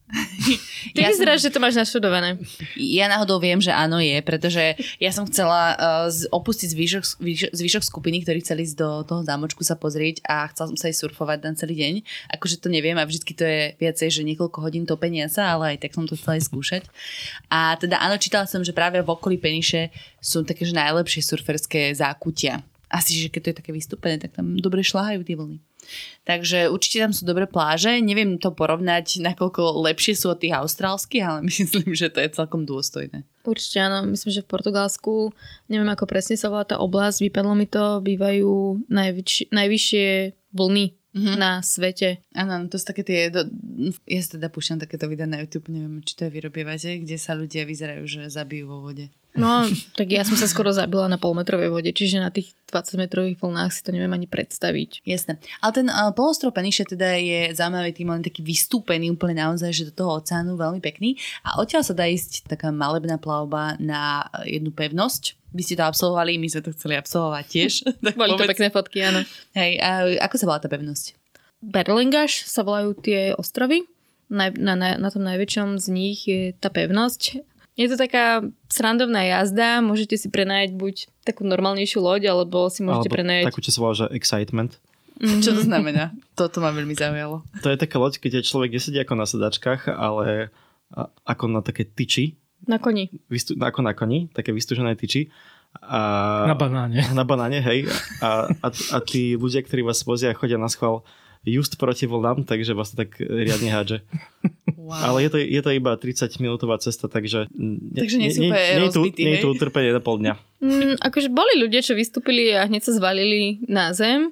Ty Ja vyzeráš, že to máš naštudované. Ja náhodou viem, že áno je, pretože ja som chcela uh, opustiť zvyšok, zvyšok, zvyšok skupiny, ktorí chceli ísť do toho zámočku sa pozrieť a chcela som sa aj surfovať na celý deň. Akože to neviem a vždycky to je viacej, že niekoľko hodín topenia sa, ale aj tak som to chcela aj skúšať. A teda áno, čítala som, že práve v okolí Peniše sú také, že najlepšie surferské zákutia. Asi, že keď to je také vystúpené, tak tam dobre šláhajú tie vlny. Takže určite tam sú dobré pláže. Neviem to porovnať, nakoľko lepšie sú od tých austrálskych, ale myslím, že to je celkom dôstojné. Určite áno, myslím, že v Portugalsku, neviem ako presne sa volá tá oblasť, vypadlo mi to, bývajú najvyššie, najvyššie vlny Mhm. na svete. Áno, áno, to sú také tie... Do... Ja si teda púšťam takéto videa na YouTube, neviem, či to je vyrobievate, kde sa ľudia vyzerajú, že zabijú vo vode. No, tak ja som sa skoro zabila na polmetrovej vode, čiže na tých 20 metrových vlnách si to neviem ani predstaviť. Jasné. Ale ten uh, polostrov Peniše teda je zaujímavý tým, len taký vystúpený úplne naozaj, že do toho oceánu veľmi pekný. A odtiaľ sa dá ísť taká malebná plavba na eh, jednu pevnosť. Vy ste to absolvovali, my sme to chceli absolvovať tiež. tak Boli to povedz- pekné fotky, áno. Hej, a ako sa volá tá pevnosť? Berlingaš sa volajú tie ostrovy. Na, na, na, na tom najväčšom z nich je tá pevnosť. Je to taká srandovná jazda, môžete si prenajať buď takú normálnejšiu loď, alebo si môžete Alebo prenajať... takú, čo sa volá, že excitement. Mhm. Čo to znamená? Toto ma veľmi zaujalo. To je taká loď, keď je človek nesedí ako na sedačkách, ale ako na také tyči, Na koni. vystu, ako na koni, také vystúžené tyči. A, Na banáne. na banáne, hej. A, a, a tí ľudia, ktorí vás vozia, chodia na schvál just proti vlnám, takže vás to tak riadne hádže. Wow. Ale je to, je to iba 30 minútová cesta, takže... Ne, Takže nie nie, je tu, nie je tu utrpenie na pol dňa. Mm, akože boli ľudia, čo vystúpili a hneď sa zvalili na zem.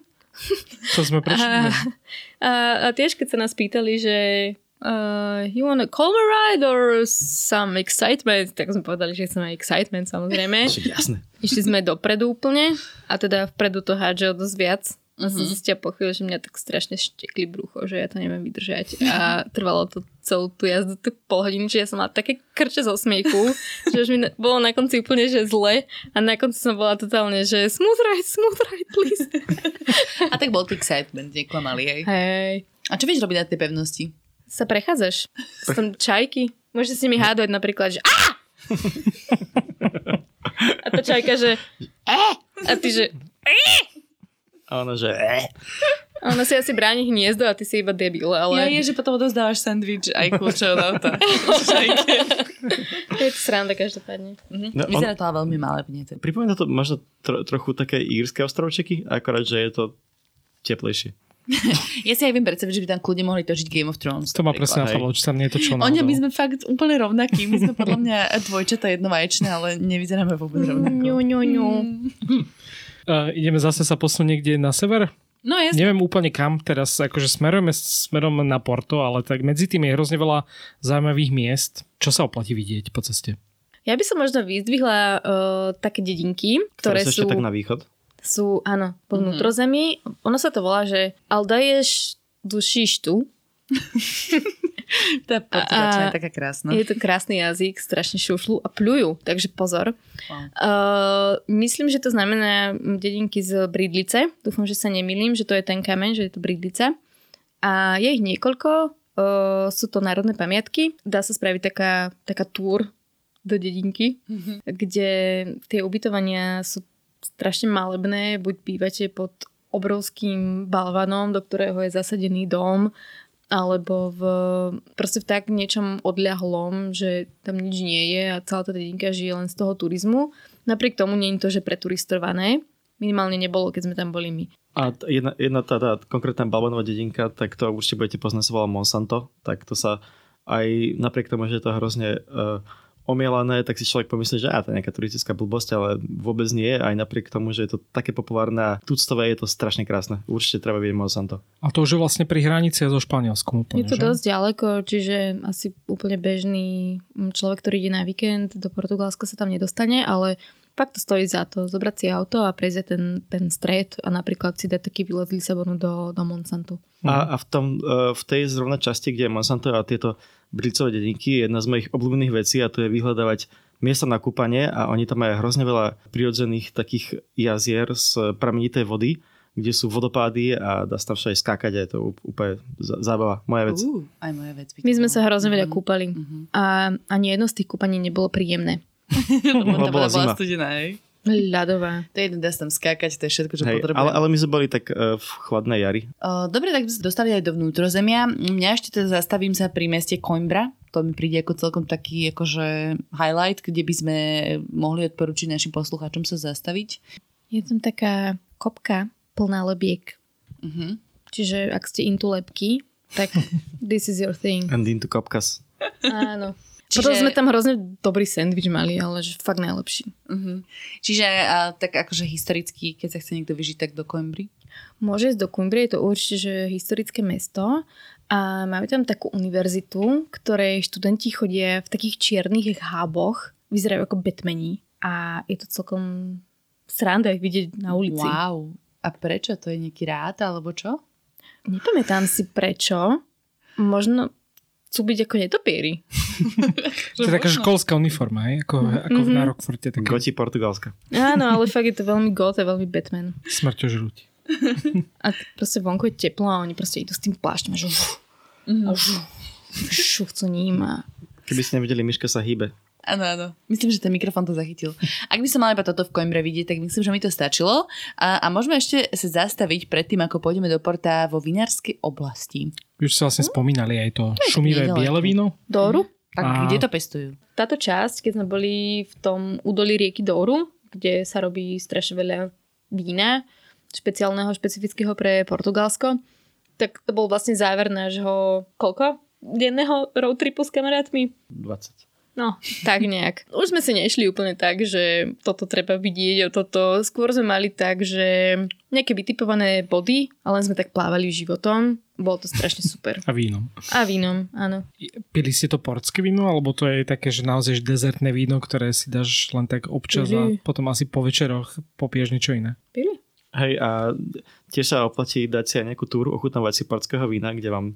To sme prešli. A, a, a tiež, keď sa nás pýtali, že uh, you wanna call me ride or some excitement? Tak sme povedali, že chceme excitement samozrejme. Jasné. Išli sme dopredu úplne a teda vpredu to hádže o dosť viac. A som zistila po chvíli, že mňa tak strašne štekli brucho, že ja to neviem vydržať. A trvalo to celú tú jazdu tak pol hodiny, že ja som mala také krče zo smiechu, že už mi na- bolo na konci úplne, že zle a na konci som bola totálne, že smooth ride, smooth ride, please. A tak bol to excitement, neklamali, hej. Hej. A čo vieš robiť na tej pevnosti? Sa prechádzaš. Sú tam čajky. Môžete s nimi hádať napríklad, že a! A tá čajka, že e! A ty, že A ona, že eh. a ona si asi bráni hniezdo a ty si iba debil, ale... Ja je, že potom odozdávaš sandwich aj kľúče od auta. Je to sranda každopádne. Mhm. No, on- Vyzerá to ale veľmi malé vnete. Pripomína to možno tro, trochu také írske ostrovčeky, akorát, že je to teplejšie. Ja si aj viem predstaviť, že by tam kľudne mohli točiť Game of Thrones. To ma presne napadlo, či tam nie je to čo Oni my sme fakt úplne rovnakí. My sme podľa mňa dvojčata jednovaječné, ale nevyzeráme vôbec rovnako. Ňu, ňu, ňu. Uh, ideme zase sa posunúť niekde na sever? No jasne. Neviem úplne kam teraz, akože smerujeme smerom na Porto, ale tak medzi tým je hrozne veľa zaujímavých miest. Čo sa oplatí vidieť po ceste? Ja by som možno vyzdvihla uh, také dedinky, ktoré, Ktoré sú tak na východ. sú, áno, po Mhm. vnútrozemí. Ono sa to volá, že Aldaješ dušíš tu. Tá portugalčina je taká krásna. Je to krásny jazyk, strašne šušľú a plujú, takže pozor. Wow. Uh, myslím, že to znamená dedinky z Bridlice. Dúfam, že sa nemýlim, že to je ten kameň, že je to Bridlica. A je ich niekoľko. Uh, sú to národné pamiatky. Dá sa spraviť taká, taká túr do dedinky, Mhm. kde tie ubytovania sú strašne malebné. Buď bývate pod obrovským balvanom, do ktorého je zasadený dom, alebo v, proste v tak niečom odľahlom, že tam nič nie je a celá tá dedinka žije len z toho turizmu. Napriek tomu nie je to, že preturistované. Minimálne nebolo, keď sme tam boli my. A jedna, jedna tá, tá konkrétna balvanová dedinka, tak to určite budete poznať, sa volá Monsanto, tak to sa aj napriek tomu, že je to hrozne uh, omielané, tak si človek pomyslí, že á, to je nejaká turistická blbosť, ale vôbec nie, aj napriek tomu, že je to také populárne a tuctové je to strašne krásne. Určite treba vidieť Monsanto. A to už je vlastne pri hranici so Španielskom úplne, Je to že? dosť ďaleko, čiže asi úplne bežný mm, človek, ktorý ide na víkend do Portugalska sa tam nedostane, ale fakt to stojí za to. Zobrať si auto a prejsť ten, ten stred a napríklad si dať taký výlet z Lisabonu do, do Monsantu. A, a v, tom, uh, v tej zrovna časti, kde je Monsanto a tieto bridlicové dedinky, je jedna z mojich obľúbených vecí a to je vyhľadávať miesta na kúpanie a oni tam majú hrozne veľa prirodzených takých jazier z pramenitej vody, kde sú vodopády a dá sa tam všade skákať a je to úplne zá- zábava. Moja vec. Uh, aj moja vec. My sme sa hrozne veľa Mhm. kúpali Mhm. a ani jedno z tých kúpaní nebolo príjemné. Lebo Lebo bola bola zima. studená, hej. Ľadová. To je jedno, dá sa tam skákať, to je všetko, čo Hej, potrebujeme. ale, ale my sme boli tak uh, v chladnej jari. Uh, dobre, tak by sme sa dostali aj do vnútrozemia. Mňa ešte teda zastavím sa pri meste Coimbra. To mi príde ako celkom taký akože highlight, kde by sme mohli odporučiť našim poslucháčom sa zastaviť. Je tam taká kopka plná lebiek. Uh-huh. Čiže ak ste into lepky, tak this is your thing. And into Kopkas. Áno. Čiže- Potom sme tam hrozne dobrý sandwich mali, ale že fakt najlepší. Uh-huh. Čiže uh, tak akože historicky, keď sa chce niekto vyžiť, tak do Coimbry. Môže ísť do Coimbry, je to určite že historické mesto a majú tam takú univerzitu, ktorej študenti chodia v takých čiernych háboch, vyzerajú ako Batmani a je to celkom sranda ich vidieť na ulici. Wow. A prečo? To je nejaký rád, alebo čo? Nepamätám si prečo, možno chcú byť ako netopieri. To je taká školská uniforma, hej? Ako, ako Mhm. na Rockforte, taká Goti Portugalska. Áno, ale fakt je to veľmi goth a veľmi Batman. smrťožrúť. A proste vonku je teplo a oni proste idú s tým plášťom a že a žu, šuchcú ním a Keby ste nevideli, Miška sa hýbe. Áno, áno. Myslím, že ten mikrofón to zachytil. Ak by som mala iba toto v Coimbre vidieť, tak myslím, že mi to stačilo. A, a môžeme ešte sa zastaviť predtým, ako pôjdeme do porta vo vinárskej oblasti. Už sa vlastne spomínali aj to šumivé nedaleko. biele víno. Doru. A, A- kde to pestujú? Táto časť, keď sme boli v tom údolí rieky Douru, kde sa robí strašne veľa vína, špeciálneho, špecifického pre Portugalsko, tak to bol vlastne záver nášho, koľko? Denného road tripu s kamarátmi. 20. No, tak nejak. Už sme si nešli úplne tak, že toto treba vidieť, o toto. Skôr sme mali tak, že nejaké vytipované body, ale sme tak plávali životom. Bolo to strašne super. A vínom. A vínom, áno. Pili ste to portské víno, alebo to je také, že naozaj dezertné víno, ktoré si dáš len tak občas Pili. a potom asi po večeroch popiješ niečo iné? Pili? Hej, a tiež sa oplatí dať si aj nejakú túru, ochutnávať si portského vína, kde vám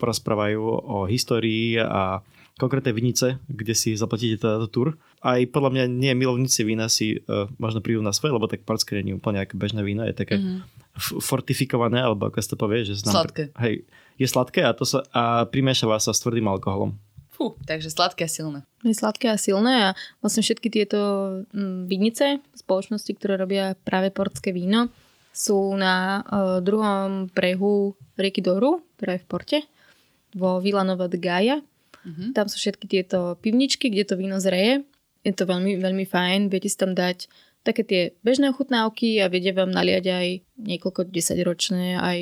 porozprávajú o histórii a konkrétne vinice, kde si zaplatíte teda túr. Aj podľa mňa nie milovníci vína si uh, možno prídu na svoje, lebo tak portské nie je úplne ako bežné víno, je také Mhm. f- fortifikované, alebo ako sa to povie, že znam, Sladké. Hej, je sladké a, to sa, a primešava sa s tvrdým alkoholom. Fú, takže sladké a silné. Je sladké a silné a vlastne všetky tieto mm, vinice, spoločnosti, ktoré robia práve portské víno, sú na uh, druhom brehu rieky Doru, ktorá je v Porte, vo Villanova de Gaia. Mhm. Tam sú všetky tieto pivničky, kde to víno zreje. Je to veľmi, veľmi fajn. Viete si tam dať také tie bežné ochutnávky a viete vám naliať aj niekoľko desaťročné, aj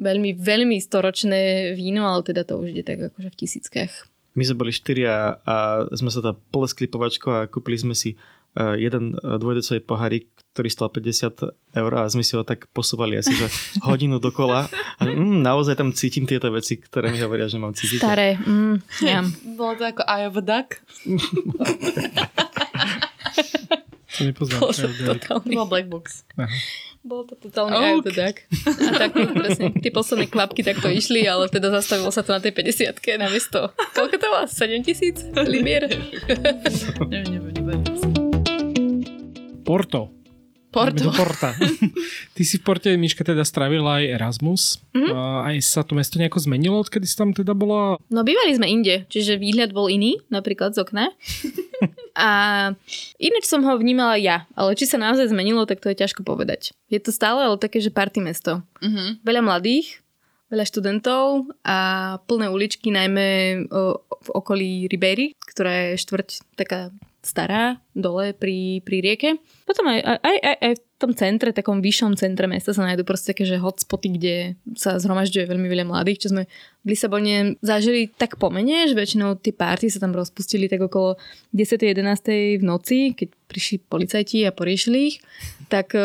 veľmi, veľmi storočné víno, ale teda to už ide tak akože v tisíckach. My sme boli štyria a sme sa tam pleskli povačko a kúpili sme si eh, jeden eh, dvojdecový pohárik, ktorý stal 50 eur a sme si ho tak posúvali asi že hodinu dokola. A mm, naozaj tam cítim tieto veci, ktoré mi hovoria, že mám cítiť. Staré, mm, ja. Bolo to ako Eye of a Duck. To nepoznám. Bolo to totálny, bol Black Box. bolo to totálny Ok. okay. out duck. A tak presne, tie posledné kvapky takto išli, ale teda zastavilo sa to na tej 50 na miesto. Koľko to bolo? 7 tisíc libier? neviem, neviem, neviem. Porto. Porto. Do Porta. Ty si v Porte, Miška, teda strávila aj Erasmus. Mhm. Mm-hmm. Aj sa to mesto nejako zmenilo, odkedy si tam teda bola? No bývali sme inde, čiže výhľad bol iný, napríklad z okna. A ináč som ho vnímala ja, ale či sa naozaj zmenilo, tak to je ťažko povedať. Je to stále ale také, že party mesto. Mhm. Veľa mladých, veľa študentov a plné uličky, najmä o, v okolí Ribery, ktorá je štvrť taká stará, dole pri, pri rieke. Potom aj, aj, aj, aj v tom centre, takom vyššom centre mesta sa nájdú proste také, že hotspoty, kde sa zhromažďuje veľmi veľa mladých, čo sme v Lisabone zažili tak pomene, že väčšinou tie párty sa tam rozpustili tak okolo 10.11. v noci, keď prišli policajti a poriešili ich, tak e,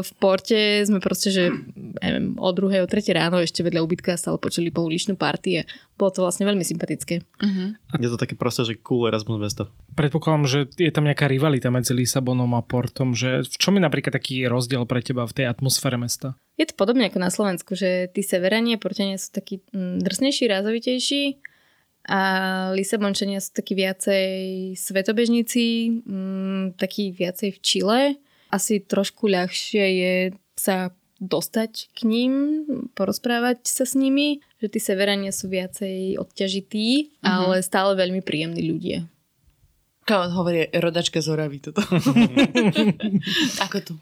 v porte sme proste, že neviem, o druhej, o tretej ráno ešte vedľa ubytka stále počuli pouličnú party a bolo to vlastne veľmi sympatické. Mhm. Je to také proste, že cool Erasmus mesto. Predpokladám, že je tam nejaká rivalita medzi Lisabonom a Portom, že v čom je napríklad taký rozdiel pre teba v tej atmosfére mesta? Je to podobne ako na Slovensku, že tí severania, porťania sú takí mm, drsnejší, rázovitejší a Lisabončania sú takí viacej svetobežníci, mm, takí viacej v Čile. Asi trošku ľahšie je sa dostať k ním, porozprávať sa s nimi, že tí severania sú viacej odťažití, Mhm. ale stále veľmi príjemní ľudia. Kámo hovorí rodačka z Oravy toto. Ako tu.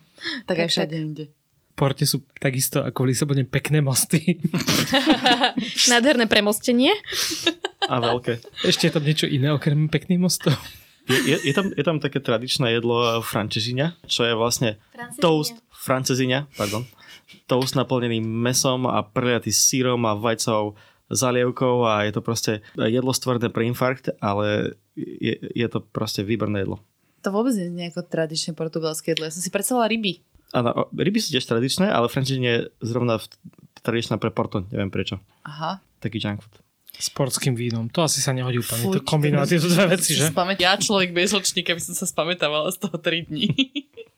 Tak aj Tak, všade tak. inde. Porte sú takisto ako v Lisabone pekné mosty. Nádherné premostenie. A veľké. Ešte je tam niečo iné okrem pekných mostov. Je, je, je, tam, je tam také tradičné jedlo frančežiňa, čo je vlastne toast, franceziňa, pardon. Toast naplnený mesom a preliatý sírom a vajcov zalievkou a je to proste jedlo stvrdé pre infarkt, ale je, je to proste výborné jedlo. To vôbec nie je nejako tradičné portugalské jedlo. Ja som si predstavila ryby. Áno, ryby sú tiež tradičné, ale frančežiňa je zrovna tradičná pre Porto, neviem prečo. Aha. Taký junk food. S portským vínom. To asi sa nehodí úplne. Fuj, to kombinovať tieto dve veci, že? Spamät... Ja človek bez očníka by som sa spamätávala z toho 3 dní.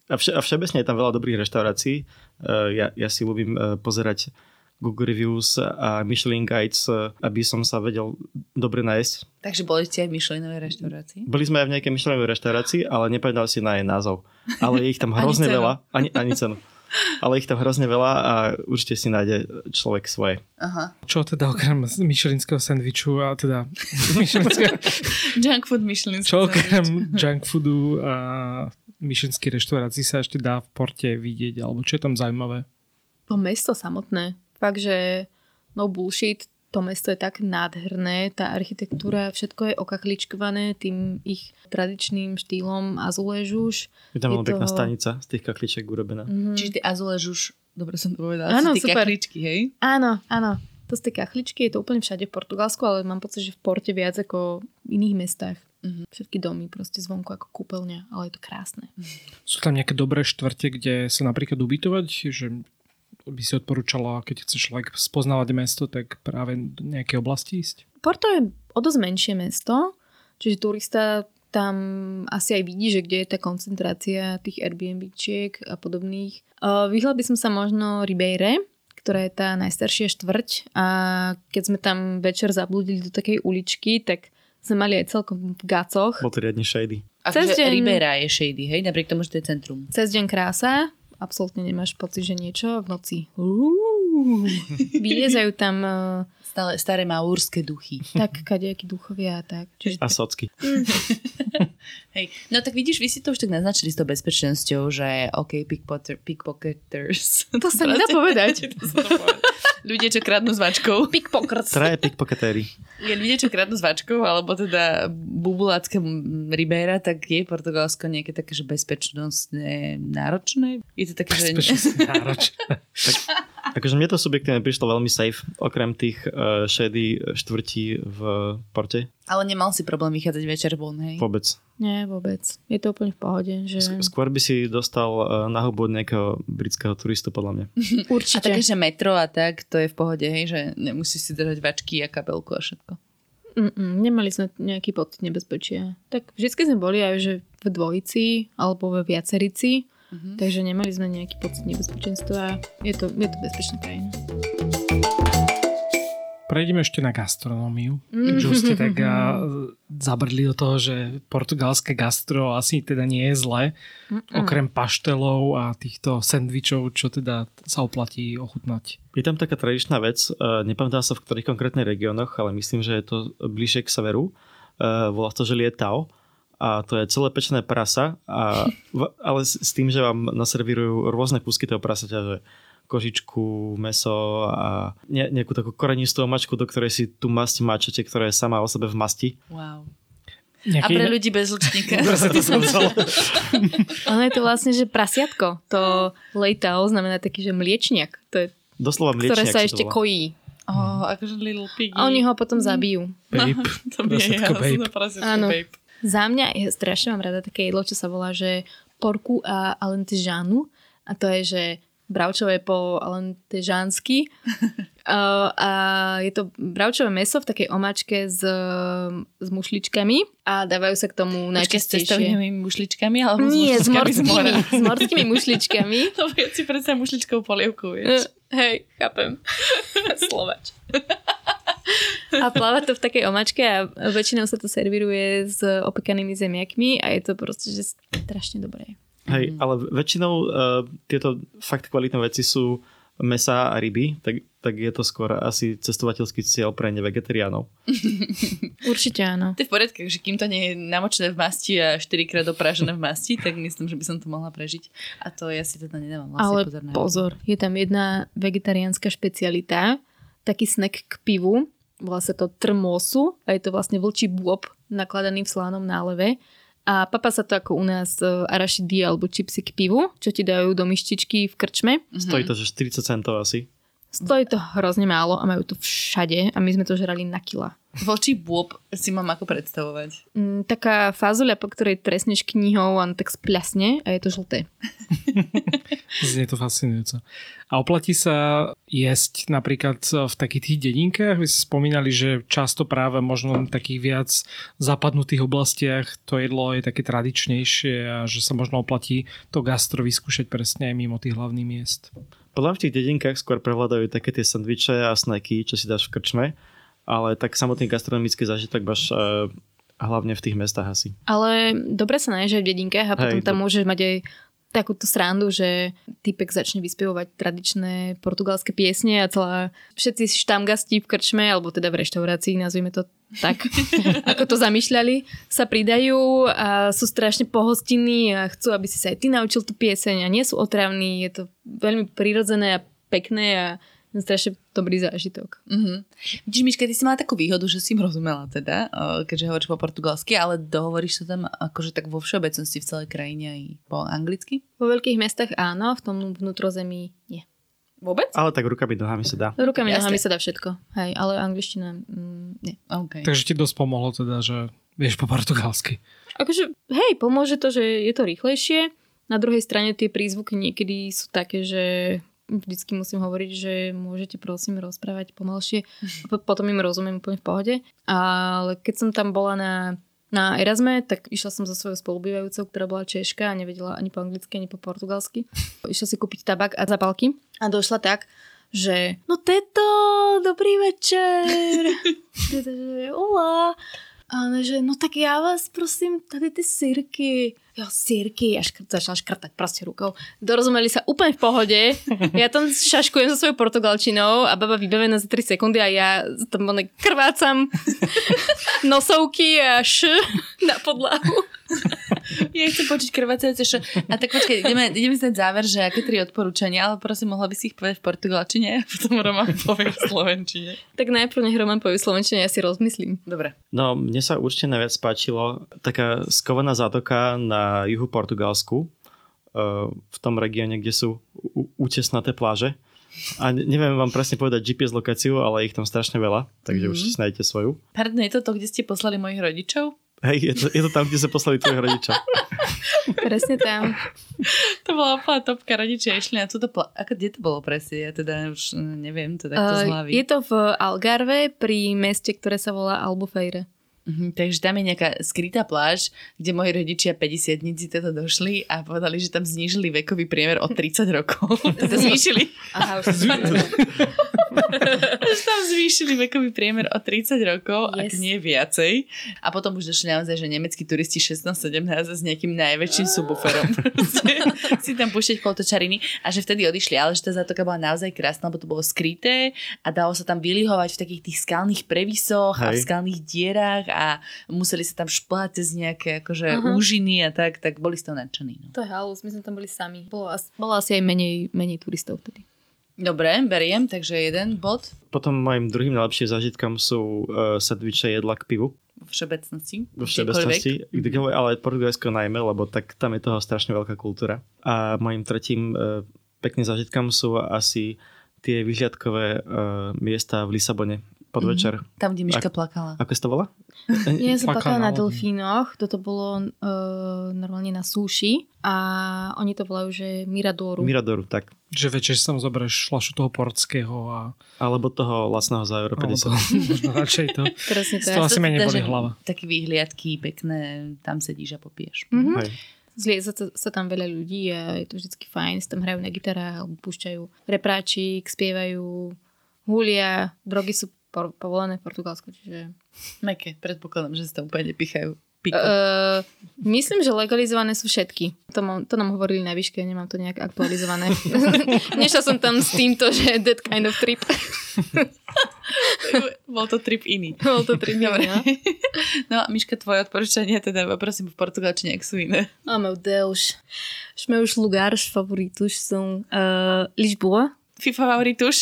A, vše, a všeobecne je tam veľa dobrých reštaurácií. Uh, ja, ja si ľúbim uh, pozerať Google Reviews a Michelin Guides, aby som sa vedel dobre nájsť. Takže boli ste aj v Michelinovej reštaurácii? Boli sme aj v nejakej Michelinovej reštaurácii, ale nepamätal si na jej názov. Ale je ich tam Ani hrozne cenu. veľa. Ani, ani cenu. Ale ich tam hrozne veľa a určite si nájde človek svoje. Aha. Čo teda okrem myšelinského sandviču a teda myšelinského, Junk food Michelin. čo okrem junk foodu a myšelinskej reštaurácii sa ešte dá v porte vidieť, alebo čo je tam zaujímavé? To mesto samotné. Fakt, že no bullshit, to mesto je tak nádherné, tá architektúra, všetko je okakličkované tým ich tradičným štýlom azuležuš. Je tam veľmi pekná to- stanica z tých kakliček urobená. Mhm. Čiže tie azule už, dobre som to povedala, Áno, sú tie super. kakličky, hej? Áno, áno. To sú tie kachličky, je to úplne všade v Portugalsku, ale mám pocit, že v Porte viac ako v iných mestách. Mm-hmm. Všetky domy proste zvonku ako kúpeľňa, ale je to krásne. Sú tam nejaké dobré štvrte, kde sa napríklad ubytovať, že by si odporúčala, keď chce človek spoznávať mesto, tak práve do nejaké oblasti ísť? Porto je o dosť menšie mesto, čiže turista tam asi aj vidí, že kde je tá koncentrácia tých Airbnb-čiek a podobných. Vyhla by som sa možno Ribeire, ktorá je tá najstaršia štvrť a keď sme tam večer zabludili do takej uličky, tak sme mali aj celkom v gacoch. Bol to riadne shady. Cez deň... Ribeira je shady, hej? Napriek tomu, že to je centrum. Cez deň krása, absolútne nemáš pocit, že niečo v noci. Vyliezajú tam Stále staré maúrske duchy. Tak, kadejakí duchovia a tak. Čiže... A socky. Hej, no tak vidíš, vy si to už tak naznačili s tou bezpečnosťou, že OK, pickpotter, pickpocketers. To sa nedá povedať. ľudia, čo kradnú s vačkou. Pickpockers. Traje pickpocketéri. Je ľudia, čo kradnú s vačkou, alebo teda bubulácké Ribeira, tak je Portugalsko nejaké také, že bezpečnostne náročné? Je to také, že... Bezpečnostne náročné. tak, akože mne to subjektívne prišlo veľmi safe, okrem tých uh, shady štvrtí v Porte. Ale nemal si problém vychádzať večer von, hej? Vôbec. Nie, vôbec. Je to úplne v pohode. Že... Skôr by si dostal uh, na hubu od nejakého britského turistu, podľa mňa. Určite. A také, že metro a tak, to je v pohode, hej? Že nemusíš si držať vačky a kabelku a všetko. Mm-mm, nemali sme nejaký pocit nebezpečia. Tak vždy sme boli aj že v dvojici alebo ve viacerici, mm-hmm. takže nemali sme nejaký pocit nebezpečenstva. Je to, je to bezpečná krajina. Prejdeme ešte na gastronómiu. Mm. Už ste tak a, zabrdli do toho, že portugalské gastro asi teda nie je zlé. Mm-mm. Okrem paštelov a týchto sendvičov, čo teda sa oplatí ochutnať. Je tam taká tradičná vec, uh, nepamätám sa v ktorých konkrétnych regiónoch, ale myslím, že je to bližšie k severu. Uh, volá to, že lietao a to je celé pečené prasa, a, ale s, s tým, že vám naservírujú rôzne kúsky toho prasaťa, že kožičku, meso a ne, nejakú takú korenistú omačku, do ktorej si tú masť mačete, ktorá je sama o sebe v masti. Wow. Nejaký... A pre ľudí bez lučníka. ono je to vlastne, že prasiatko. To lejtao znamená taký, že mliečniak. To je, Doslova mliečniak Ktoré sa ešte kojí. Oh, akože little piggy. A oni ho potom zabijú. Babe. to je babe. Áno. Babe. Za mňa je strašne mám rada také jedlo, čo sa volá, že porku a alentežánu. A to je, že bravčové po alentežánsky. Uh, a je to bravčové meso v takej omačke s, s mušličkami a dávajú sa k tomu najčastejšie. s cestovnými mušličkami? Alebo Nie, s, morskými, s morskými mušličkami. to ja si predsa mušličkou polievku, vieš. Uh, hej, chápem. Slovač. a pláva to v takej omačke a väčšinou sa to servíruje s opekanými zemiakmi a je to proste že strašne dobré. Hej, mm. ale väčšinou uh, tieto fakt kvalitné veci sú mesa a ryby, tak, tak je to skôr asi cestovateľský cieľ pre nevegetariánov. Určite áno. To je v poriadku, že kým to nie je namočené v masti a 4 krát dopražené v masti, tak myslím, že by som to mohla prežiť. A to ja si teda nedávam vlastne Ale pozor na pozor, je tam jedna vegetariánska špecialita, taký snack k pivu, volá sa to trmosu a je to vlastne vlčí bôb nakladaný v slánom náleve a papa sa to ako u nás uh, arašidy alebo čipsy k pivu, čo ti dajú do myštičky v krčme. Stojí to, že 40 centov asi. Stojí to hrozne málo a majú to všade a my sme to žrali na kila. Voči bôb si mám ako predstavovať? Mm, taká fázuľa, po ktorej tresneš knihou a tak spľasne a je to žlté. Znie to fascinujúco. A oplatí sa jesť napríklad v takých tých dedinkách? Vy ste spomínali, že často práve možno v takých viac zapadnutých oblastiach to jedlo je také tradičnejšie a že sa možno oplatí to gastro vyskúšať presne aj mimo tých hlavných miest. Podľa v tých dedinkách skôr prevládajú také tie sandviče a snacky, čo si dáš v krčme, ale tak samotný gastronomický zážitok máš uh, hlavne v tých mestách asi. Ale dobre sa nájsť v dedinkách a potom Hej, tam do... môžeš mať aj takúto srandu, že typek začne vyspievať tradičné portugalské piesne a celá všetci štamgasti v krčme, alebo teda v reštaurácii, nazvime to tak, ako to zamýšľali, sa pridajú a sú strašne pohostinní a chcú, aby si sa aj ty naučil tú pieseň a nie sú otravní, je to veľmi prirodzené a pekné a strašne dobrý zážitok. Mm-hmm. Vidíš, Miška, ty si mala takú výhodu, že si im rozumela teda, keďže hovoríš po portugalsky, ale dohovoríš sa tam akože tak vo všeobecnosti v celej krajine aj po anglicky? Vo veľkých mestách áno, v tom vnútrozemí nie. Vôbec? Ale tak rukami, nohami sa dá. Rukami, Jasne. nohami sa dá všetko. Hej, ale angličtina mm, nie. Okay. Takže ti dosť pomohlo teda, že vieš po portugalsky. Akože, hej, pomôže to, že je to rýchlejšie. Na druhej strane tie prízvuky niekedy sú také, že vždycky musím hovoriť, že môžete prosím rozprávať pomalšie. Potom im rozumiem úplne v pohode. Ale keď som tam bola na, na Erasme, tak išla som so svojou spolubývajúcou, ktorá bola Češka a nevedela ani po anglicky, ani po portugalsky. Išla si kúpiť tabak a zapalky a došla tak, že no teto, dobrý večer. Teto, že hola. A ona, že no tak já vás prosím, tady ty sirky. Jo, sirky. A škrt, začala škrtať proste rukou. Dorozumeli sa úplne v pohode. Ja tam šaškujem so svojou portugalčinou a baba vybavená za 3 sekundy a ja tam one krvácam nosovky a š na podlahu. Ja chcem počuť krvácajúce šo. A tak počkaj, ideme, ideme si záver, že aké tri odporúčania, ale prosím, mohla by si ich povedať v portugalčine a potom Roman povie v slovenčine. Tak najprv nech Roman povie v slovenčine, ja si rozmyslím. Dobre. No, mne sa určite najviac páčilo taká skovaná zátoka na juhu Portugalsku, eh, v tom regióne, kde sú útesnaté pláže. A ne- neviem vám presne povedať GPS lokáciu, ale ich tam strašne veľa, takže mm-hmm. určite si nájdete svoju. Pardon, je to to, kde ste poslali mojich rodičov? Hej, je to, je to tam, kde sa poslali tvojho rodiča. Presne tam. To bola úplná topka, rodičia išli na túto pla... Ako, kde to bolo presne? Ja teda už mm, neviem to takto Uh, hlavy. je to v Algarve pri meste, ktoré sa volá Albufeira. Mhm, takže tam je nejaká skrytá pláž, kde moji rodičia 50 dníci teda došli a povedali, že tam znížili vekový priemer o 30 rokov. teda zvýšili. Aha, už že tam zvýšili vekový priemer o 30 rokov, yes. ak nie viacej. A potom už došli naozaj, že nemeckí turisti 16-17 s nejakým najväčším subwooferom. Si tam púšťať kolotočariny a že vtedy odišli, ale že tá zátoka bola naozaj krásna, lebo to bolo skryté a dalo sa tam vylihovať v takých tých skalných previsoch a v Hej. skalných dierách a museli sa tam šplhať cez nejaké akože Aha. úžiny a tak, tak boli z toho nadšení. No. To je halus, my sme tam boli sami. Bolo, as- bolo asi aj menej, menej turistov vtedy. Dobre, beriem, takže jeden bod Potom mojim druhým najlepším zážitkom sú uh, sandviče jedla k pivu. vo všeobecnosti. Vo všeobecnosti, kdekoľvek, ale Portugalsko najmä, lebo tak tam je toho strašne veľká kultúra. A mojim tretím uh, pekným zážitkom sú asi tie vyhliadkové uh, miesta v Lisabone podvečer. Tam, kde Miška plakala. Ako sa to volá? Nie, som Plakala plakala na delfínoch, toto bolo uh, normálne na súši a oni to volajú, že Miradoru. Miradoru, tak. Že večer si tam zoberieš flašu toho portského a Alebo toho lacného za euro 50. alebo možno radšej to. Presne Z toho asi menej Teda, boli hlava. Také výhliadky pekné, tam sedíš a popiješ. Mhm. Hej. Zlieza sa, sa tam veľa ľudí a je to vždycky fajn, si tam hrajú na gitarách alebo púšťajú repráčik, spievajú, hulia, drogy sú por- povolené v Portugalsku, čiže... Meké, predpokladám, že sa tam úplne nepichajú. Piko. Uh, myslím, že legalizované sú všetky. To, mám, to nám hovorili na výške, nemám to nejak aktualizované. Nešla som tam s týmto, že that kind of trip. Bol to trip iný. Bol to trip, Dobre. no. No a Miška, tvoje odporúčania teda, prosím, v portugalčine, ak sú iné. Oh meu Deus. Os meus lugares favoritos são uh, Lisboa. FIFA favoritus.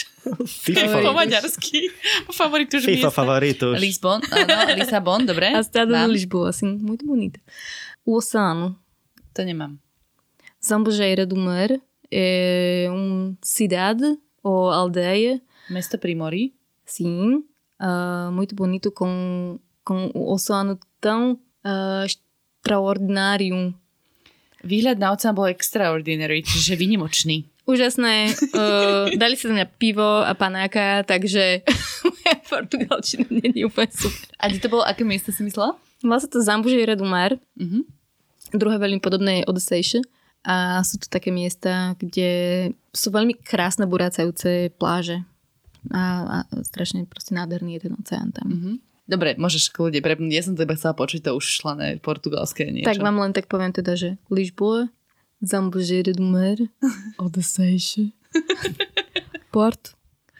FIFA, Po maďarsky. Favoritus FIFA miesta. favoritos. Lisbon, áno, Lisabon, dobre. A cidade de. Lisboa, assim, muito bonita. O oceano. To nemám. Zambujeira do Mar é uma cidade ou aldeia, Mesto pri mori. sim, ah, muito bonito com, com o oceano tão ah, extraordinário. Výhľad na oceán bol extraordinary, čiže vynimočný. Úžasné. Uh, dali sa na pivo a panáka, takže moja portugalčina nie je úplne super. A kde to bolo, aké miesto si myslela? Volá sa to Zambujeira do Mar. Mhm. Druhé veľmi podobné je Odessejše. A sú to také miesta, kde sú veľmi krásne burácajúce pláže. A, a strašne proste nádherný je ten oceán tam. Mhm. Dobre, môžeš kľudne prepnúť. Ja som to iba chcela počuť to už šlané portugalské niečo. Tak vám len tak poviem teda, že Lisboa, Zambujeira do Mar, Odessejše, Porto.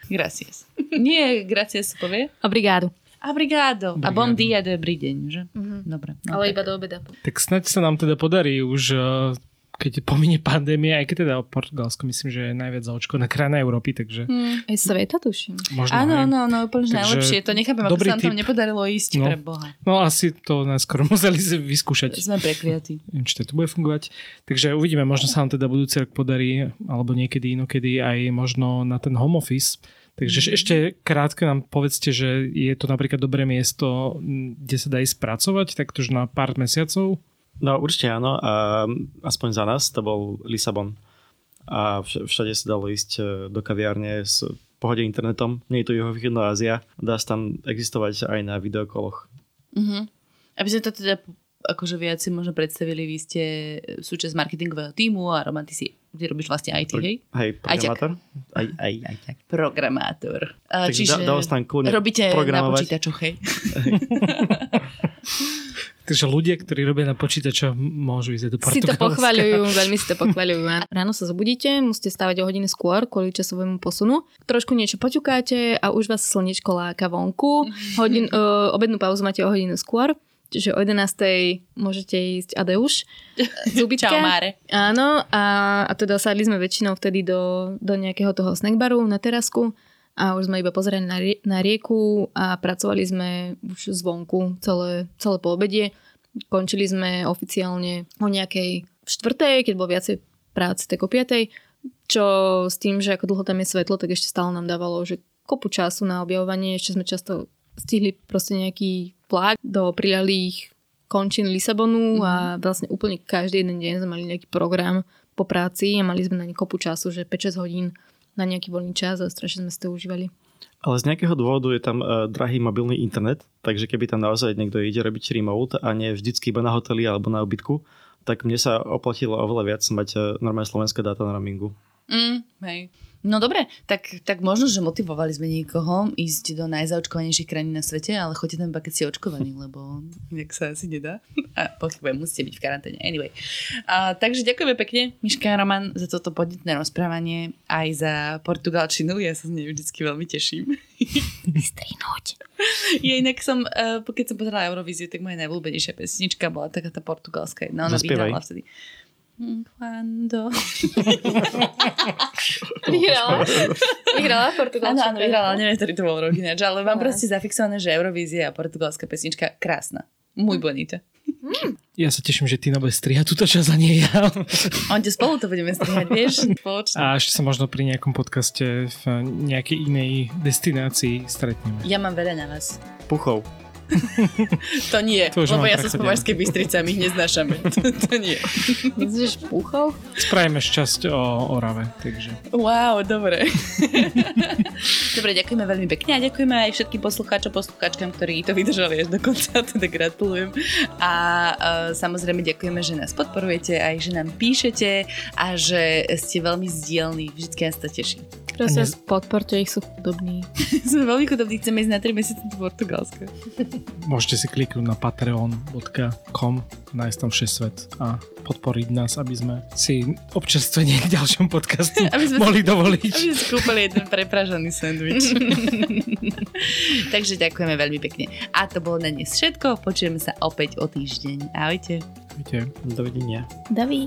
Gracias. Nie, gracias sa povie. Obrigado. Obrigado. A bom dia, dobrý deň, že? Mhm. Dobre. No, Ale tak. iba do obeda. Tak snáď sa nám teda podarí už, eh, keď pominie pandémia, aj keď teda Portugalsko myslím, že je najviac zaočkovaná krajina Európy, takže Hm, aj sveta tuším. možno Áno, áno, áno, úplne že Takže najlepšie. To nechápem, ako sa nám tam nepodarilo ísť No. pre Boha. No asi to najskôr museli vyskúšať. Sme prekliatí. Neviem, či to bude fungovať. Takže uvidíme, možno sa nám teda budúci rok podarí, alebo niekedy inokedy aj možno na ten home office, Takže mm. ešte krátko nám povedzte, že je to napríklad dobré miesto, kde sa dá ísť pracovať, taktože na pár mesiacov? No určite áno, a aspoň za nás to bol Lisabon. A všade sa dalo ísť e, do kaviárne s pohode internetom. Nie je to juhovýchodná Ázia. Dá sa tam existovať aj na videokoloch. Mm-hmm. Aby sme to teda akože viac si možno predstavili, vy ste súčasť marketingového týmu a Roman, ty si ty robíš vlastne IT, hej? Hej, programátor. Aj, aj, aj, tak. Programátor. A, Takže čiže dá robíte na počítačoch, hej? Takže ľudia, ktorí robia na počítačoch, môžu ísť do Portugalska. Si to pochvaľujú, veľmi si to pochvaľujú. Ráno sa zobudíte, musíte stávať o hodiny skôr kvôli časovému posunu. Trošku niečo poťukáte a už vás slnečko láka vonku. Hodin, uh, obednú pauzu máte o hodinu skôr. Čiže o 11. môžete ísť Adeuš. Zubitke. Čau, Máre. Áno, a, a teda sadli sme väčšinou vtedy do, do nejakého toho snackbaru na terasku a už sme iba pozerali na, rie- na rieku a pracovali sme už zvonku celé, celé po obede. Končili sme oficiálne o nejakej štvrtej, keď bolo viacej práce, tak o piatej, čo s tým, že ako dlho tam je svetlo, tak ešte stále nám dávalo, že kopu času na objavovanie, ešte sme často stihli proste nejaký plák do prilalých končín Lisabonu a mhm. vlastne úplne každý jeden deň sme mali nejaký program po práci a mali sme na ne kopu času, že 5-6 hodín na nejaký voľný čas a strašne sme si to užívali. Ale z nejakého dôvodu je tam uh, drahý mobilný internet, takže keby tam naozaj niekto ide robiť remote a nie vždycky iba na hoteli alebo na obytku, tak mne sa oplatilo oveľa viac mať uh, normálne slovenské dáta na roamingu. Mm, hej. No dobre, tak, tak možno, že motivovali sme niekoho ísť do najzaočkovanejších krajín na svete, ale choďte tam iba keď ste očkovaní, lebo inak sa asi nedá. A pochybujem, musíte byť v karanténe. Anyway. A, takže ďakujeme pekne, Miška a Roman, za toto podnetné rozprávanie, aj za portugalčinu. Ja sa z nej vždycky veľmi teším. Vystrihnúť. Ja inak som, uh, keď som pozerala Eurovíziu, tak moja najvľúbenejšia pesnička bola taká tá portugalská. No, ona vtedy. Quando? vyhrala? Vyhrala Portugalčka? Áno, áno, vyhrala, neviem, ktorý to bol rok ináč, ale mám proste zafixované, že Eurovízia a portugalská pesnička krásna. Muy bonita. Mm. Ja sa teším, že ty bude strihať túto časť a nie ja. On te spolu to budeme strihať, vieš? Spoločne. A ešte sa možno pri nejakom podcaste v nejakej inej destinácii stretneme. Ja mám veľa na vás. Puchov. To nie, to lebo ja som z Považskej Bystrice a my ich neznášame. to, to nie. Myslíš púchov? Spravíme časť o Orave, takže. Wow, dobre. dobre, ďakujeme veľmi pekne a ďakujeme aj všetkým poslucháčom, poslucháčkam, ktorí to vydržali až do konca, teda gratulujem. A uh, samozrejme ďakujeme, že nás podporujete, aj že nám píšete a že ste veľmi zdielní. Vždycky nás to teší. Prosím, ne... podporte ich, sú chudobní. Sme veľmi chudobní, chceme ísť na 3 mesiace do Portugalska. Môžete si kliknúť na patreon.com, nájsť tam 6 svet a podporiť nás, aby sme si občerstvenie k ďalšom podcastu aby sme mohli si, dovoliť. Aby sme si kúpili jeden prepražaný sandwich. Takže ďakujeme veľmi pekne. A to bolo na dnes všetko. Počujeme sa opäť o týždeň. Ahojte. Ahojte. Dovidenia. Daví.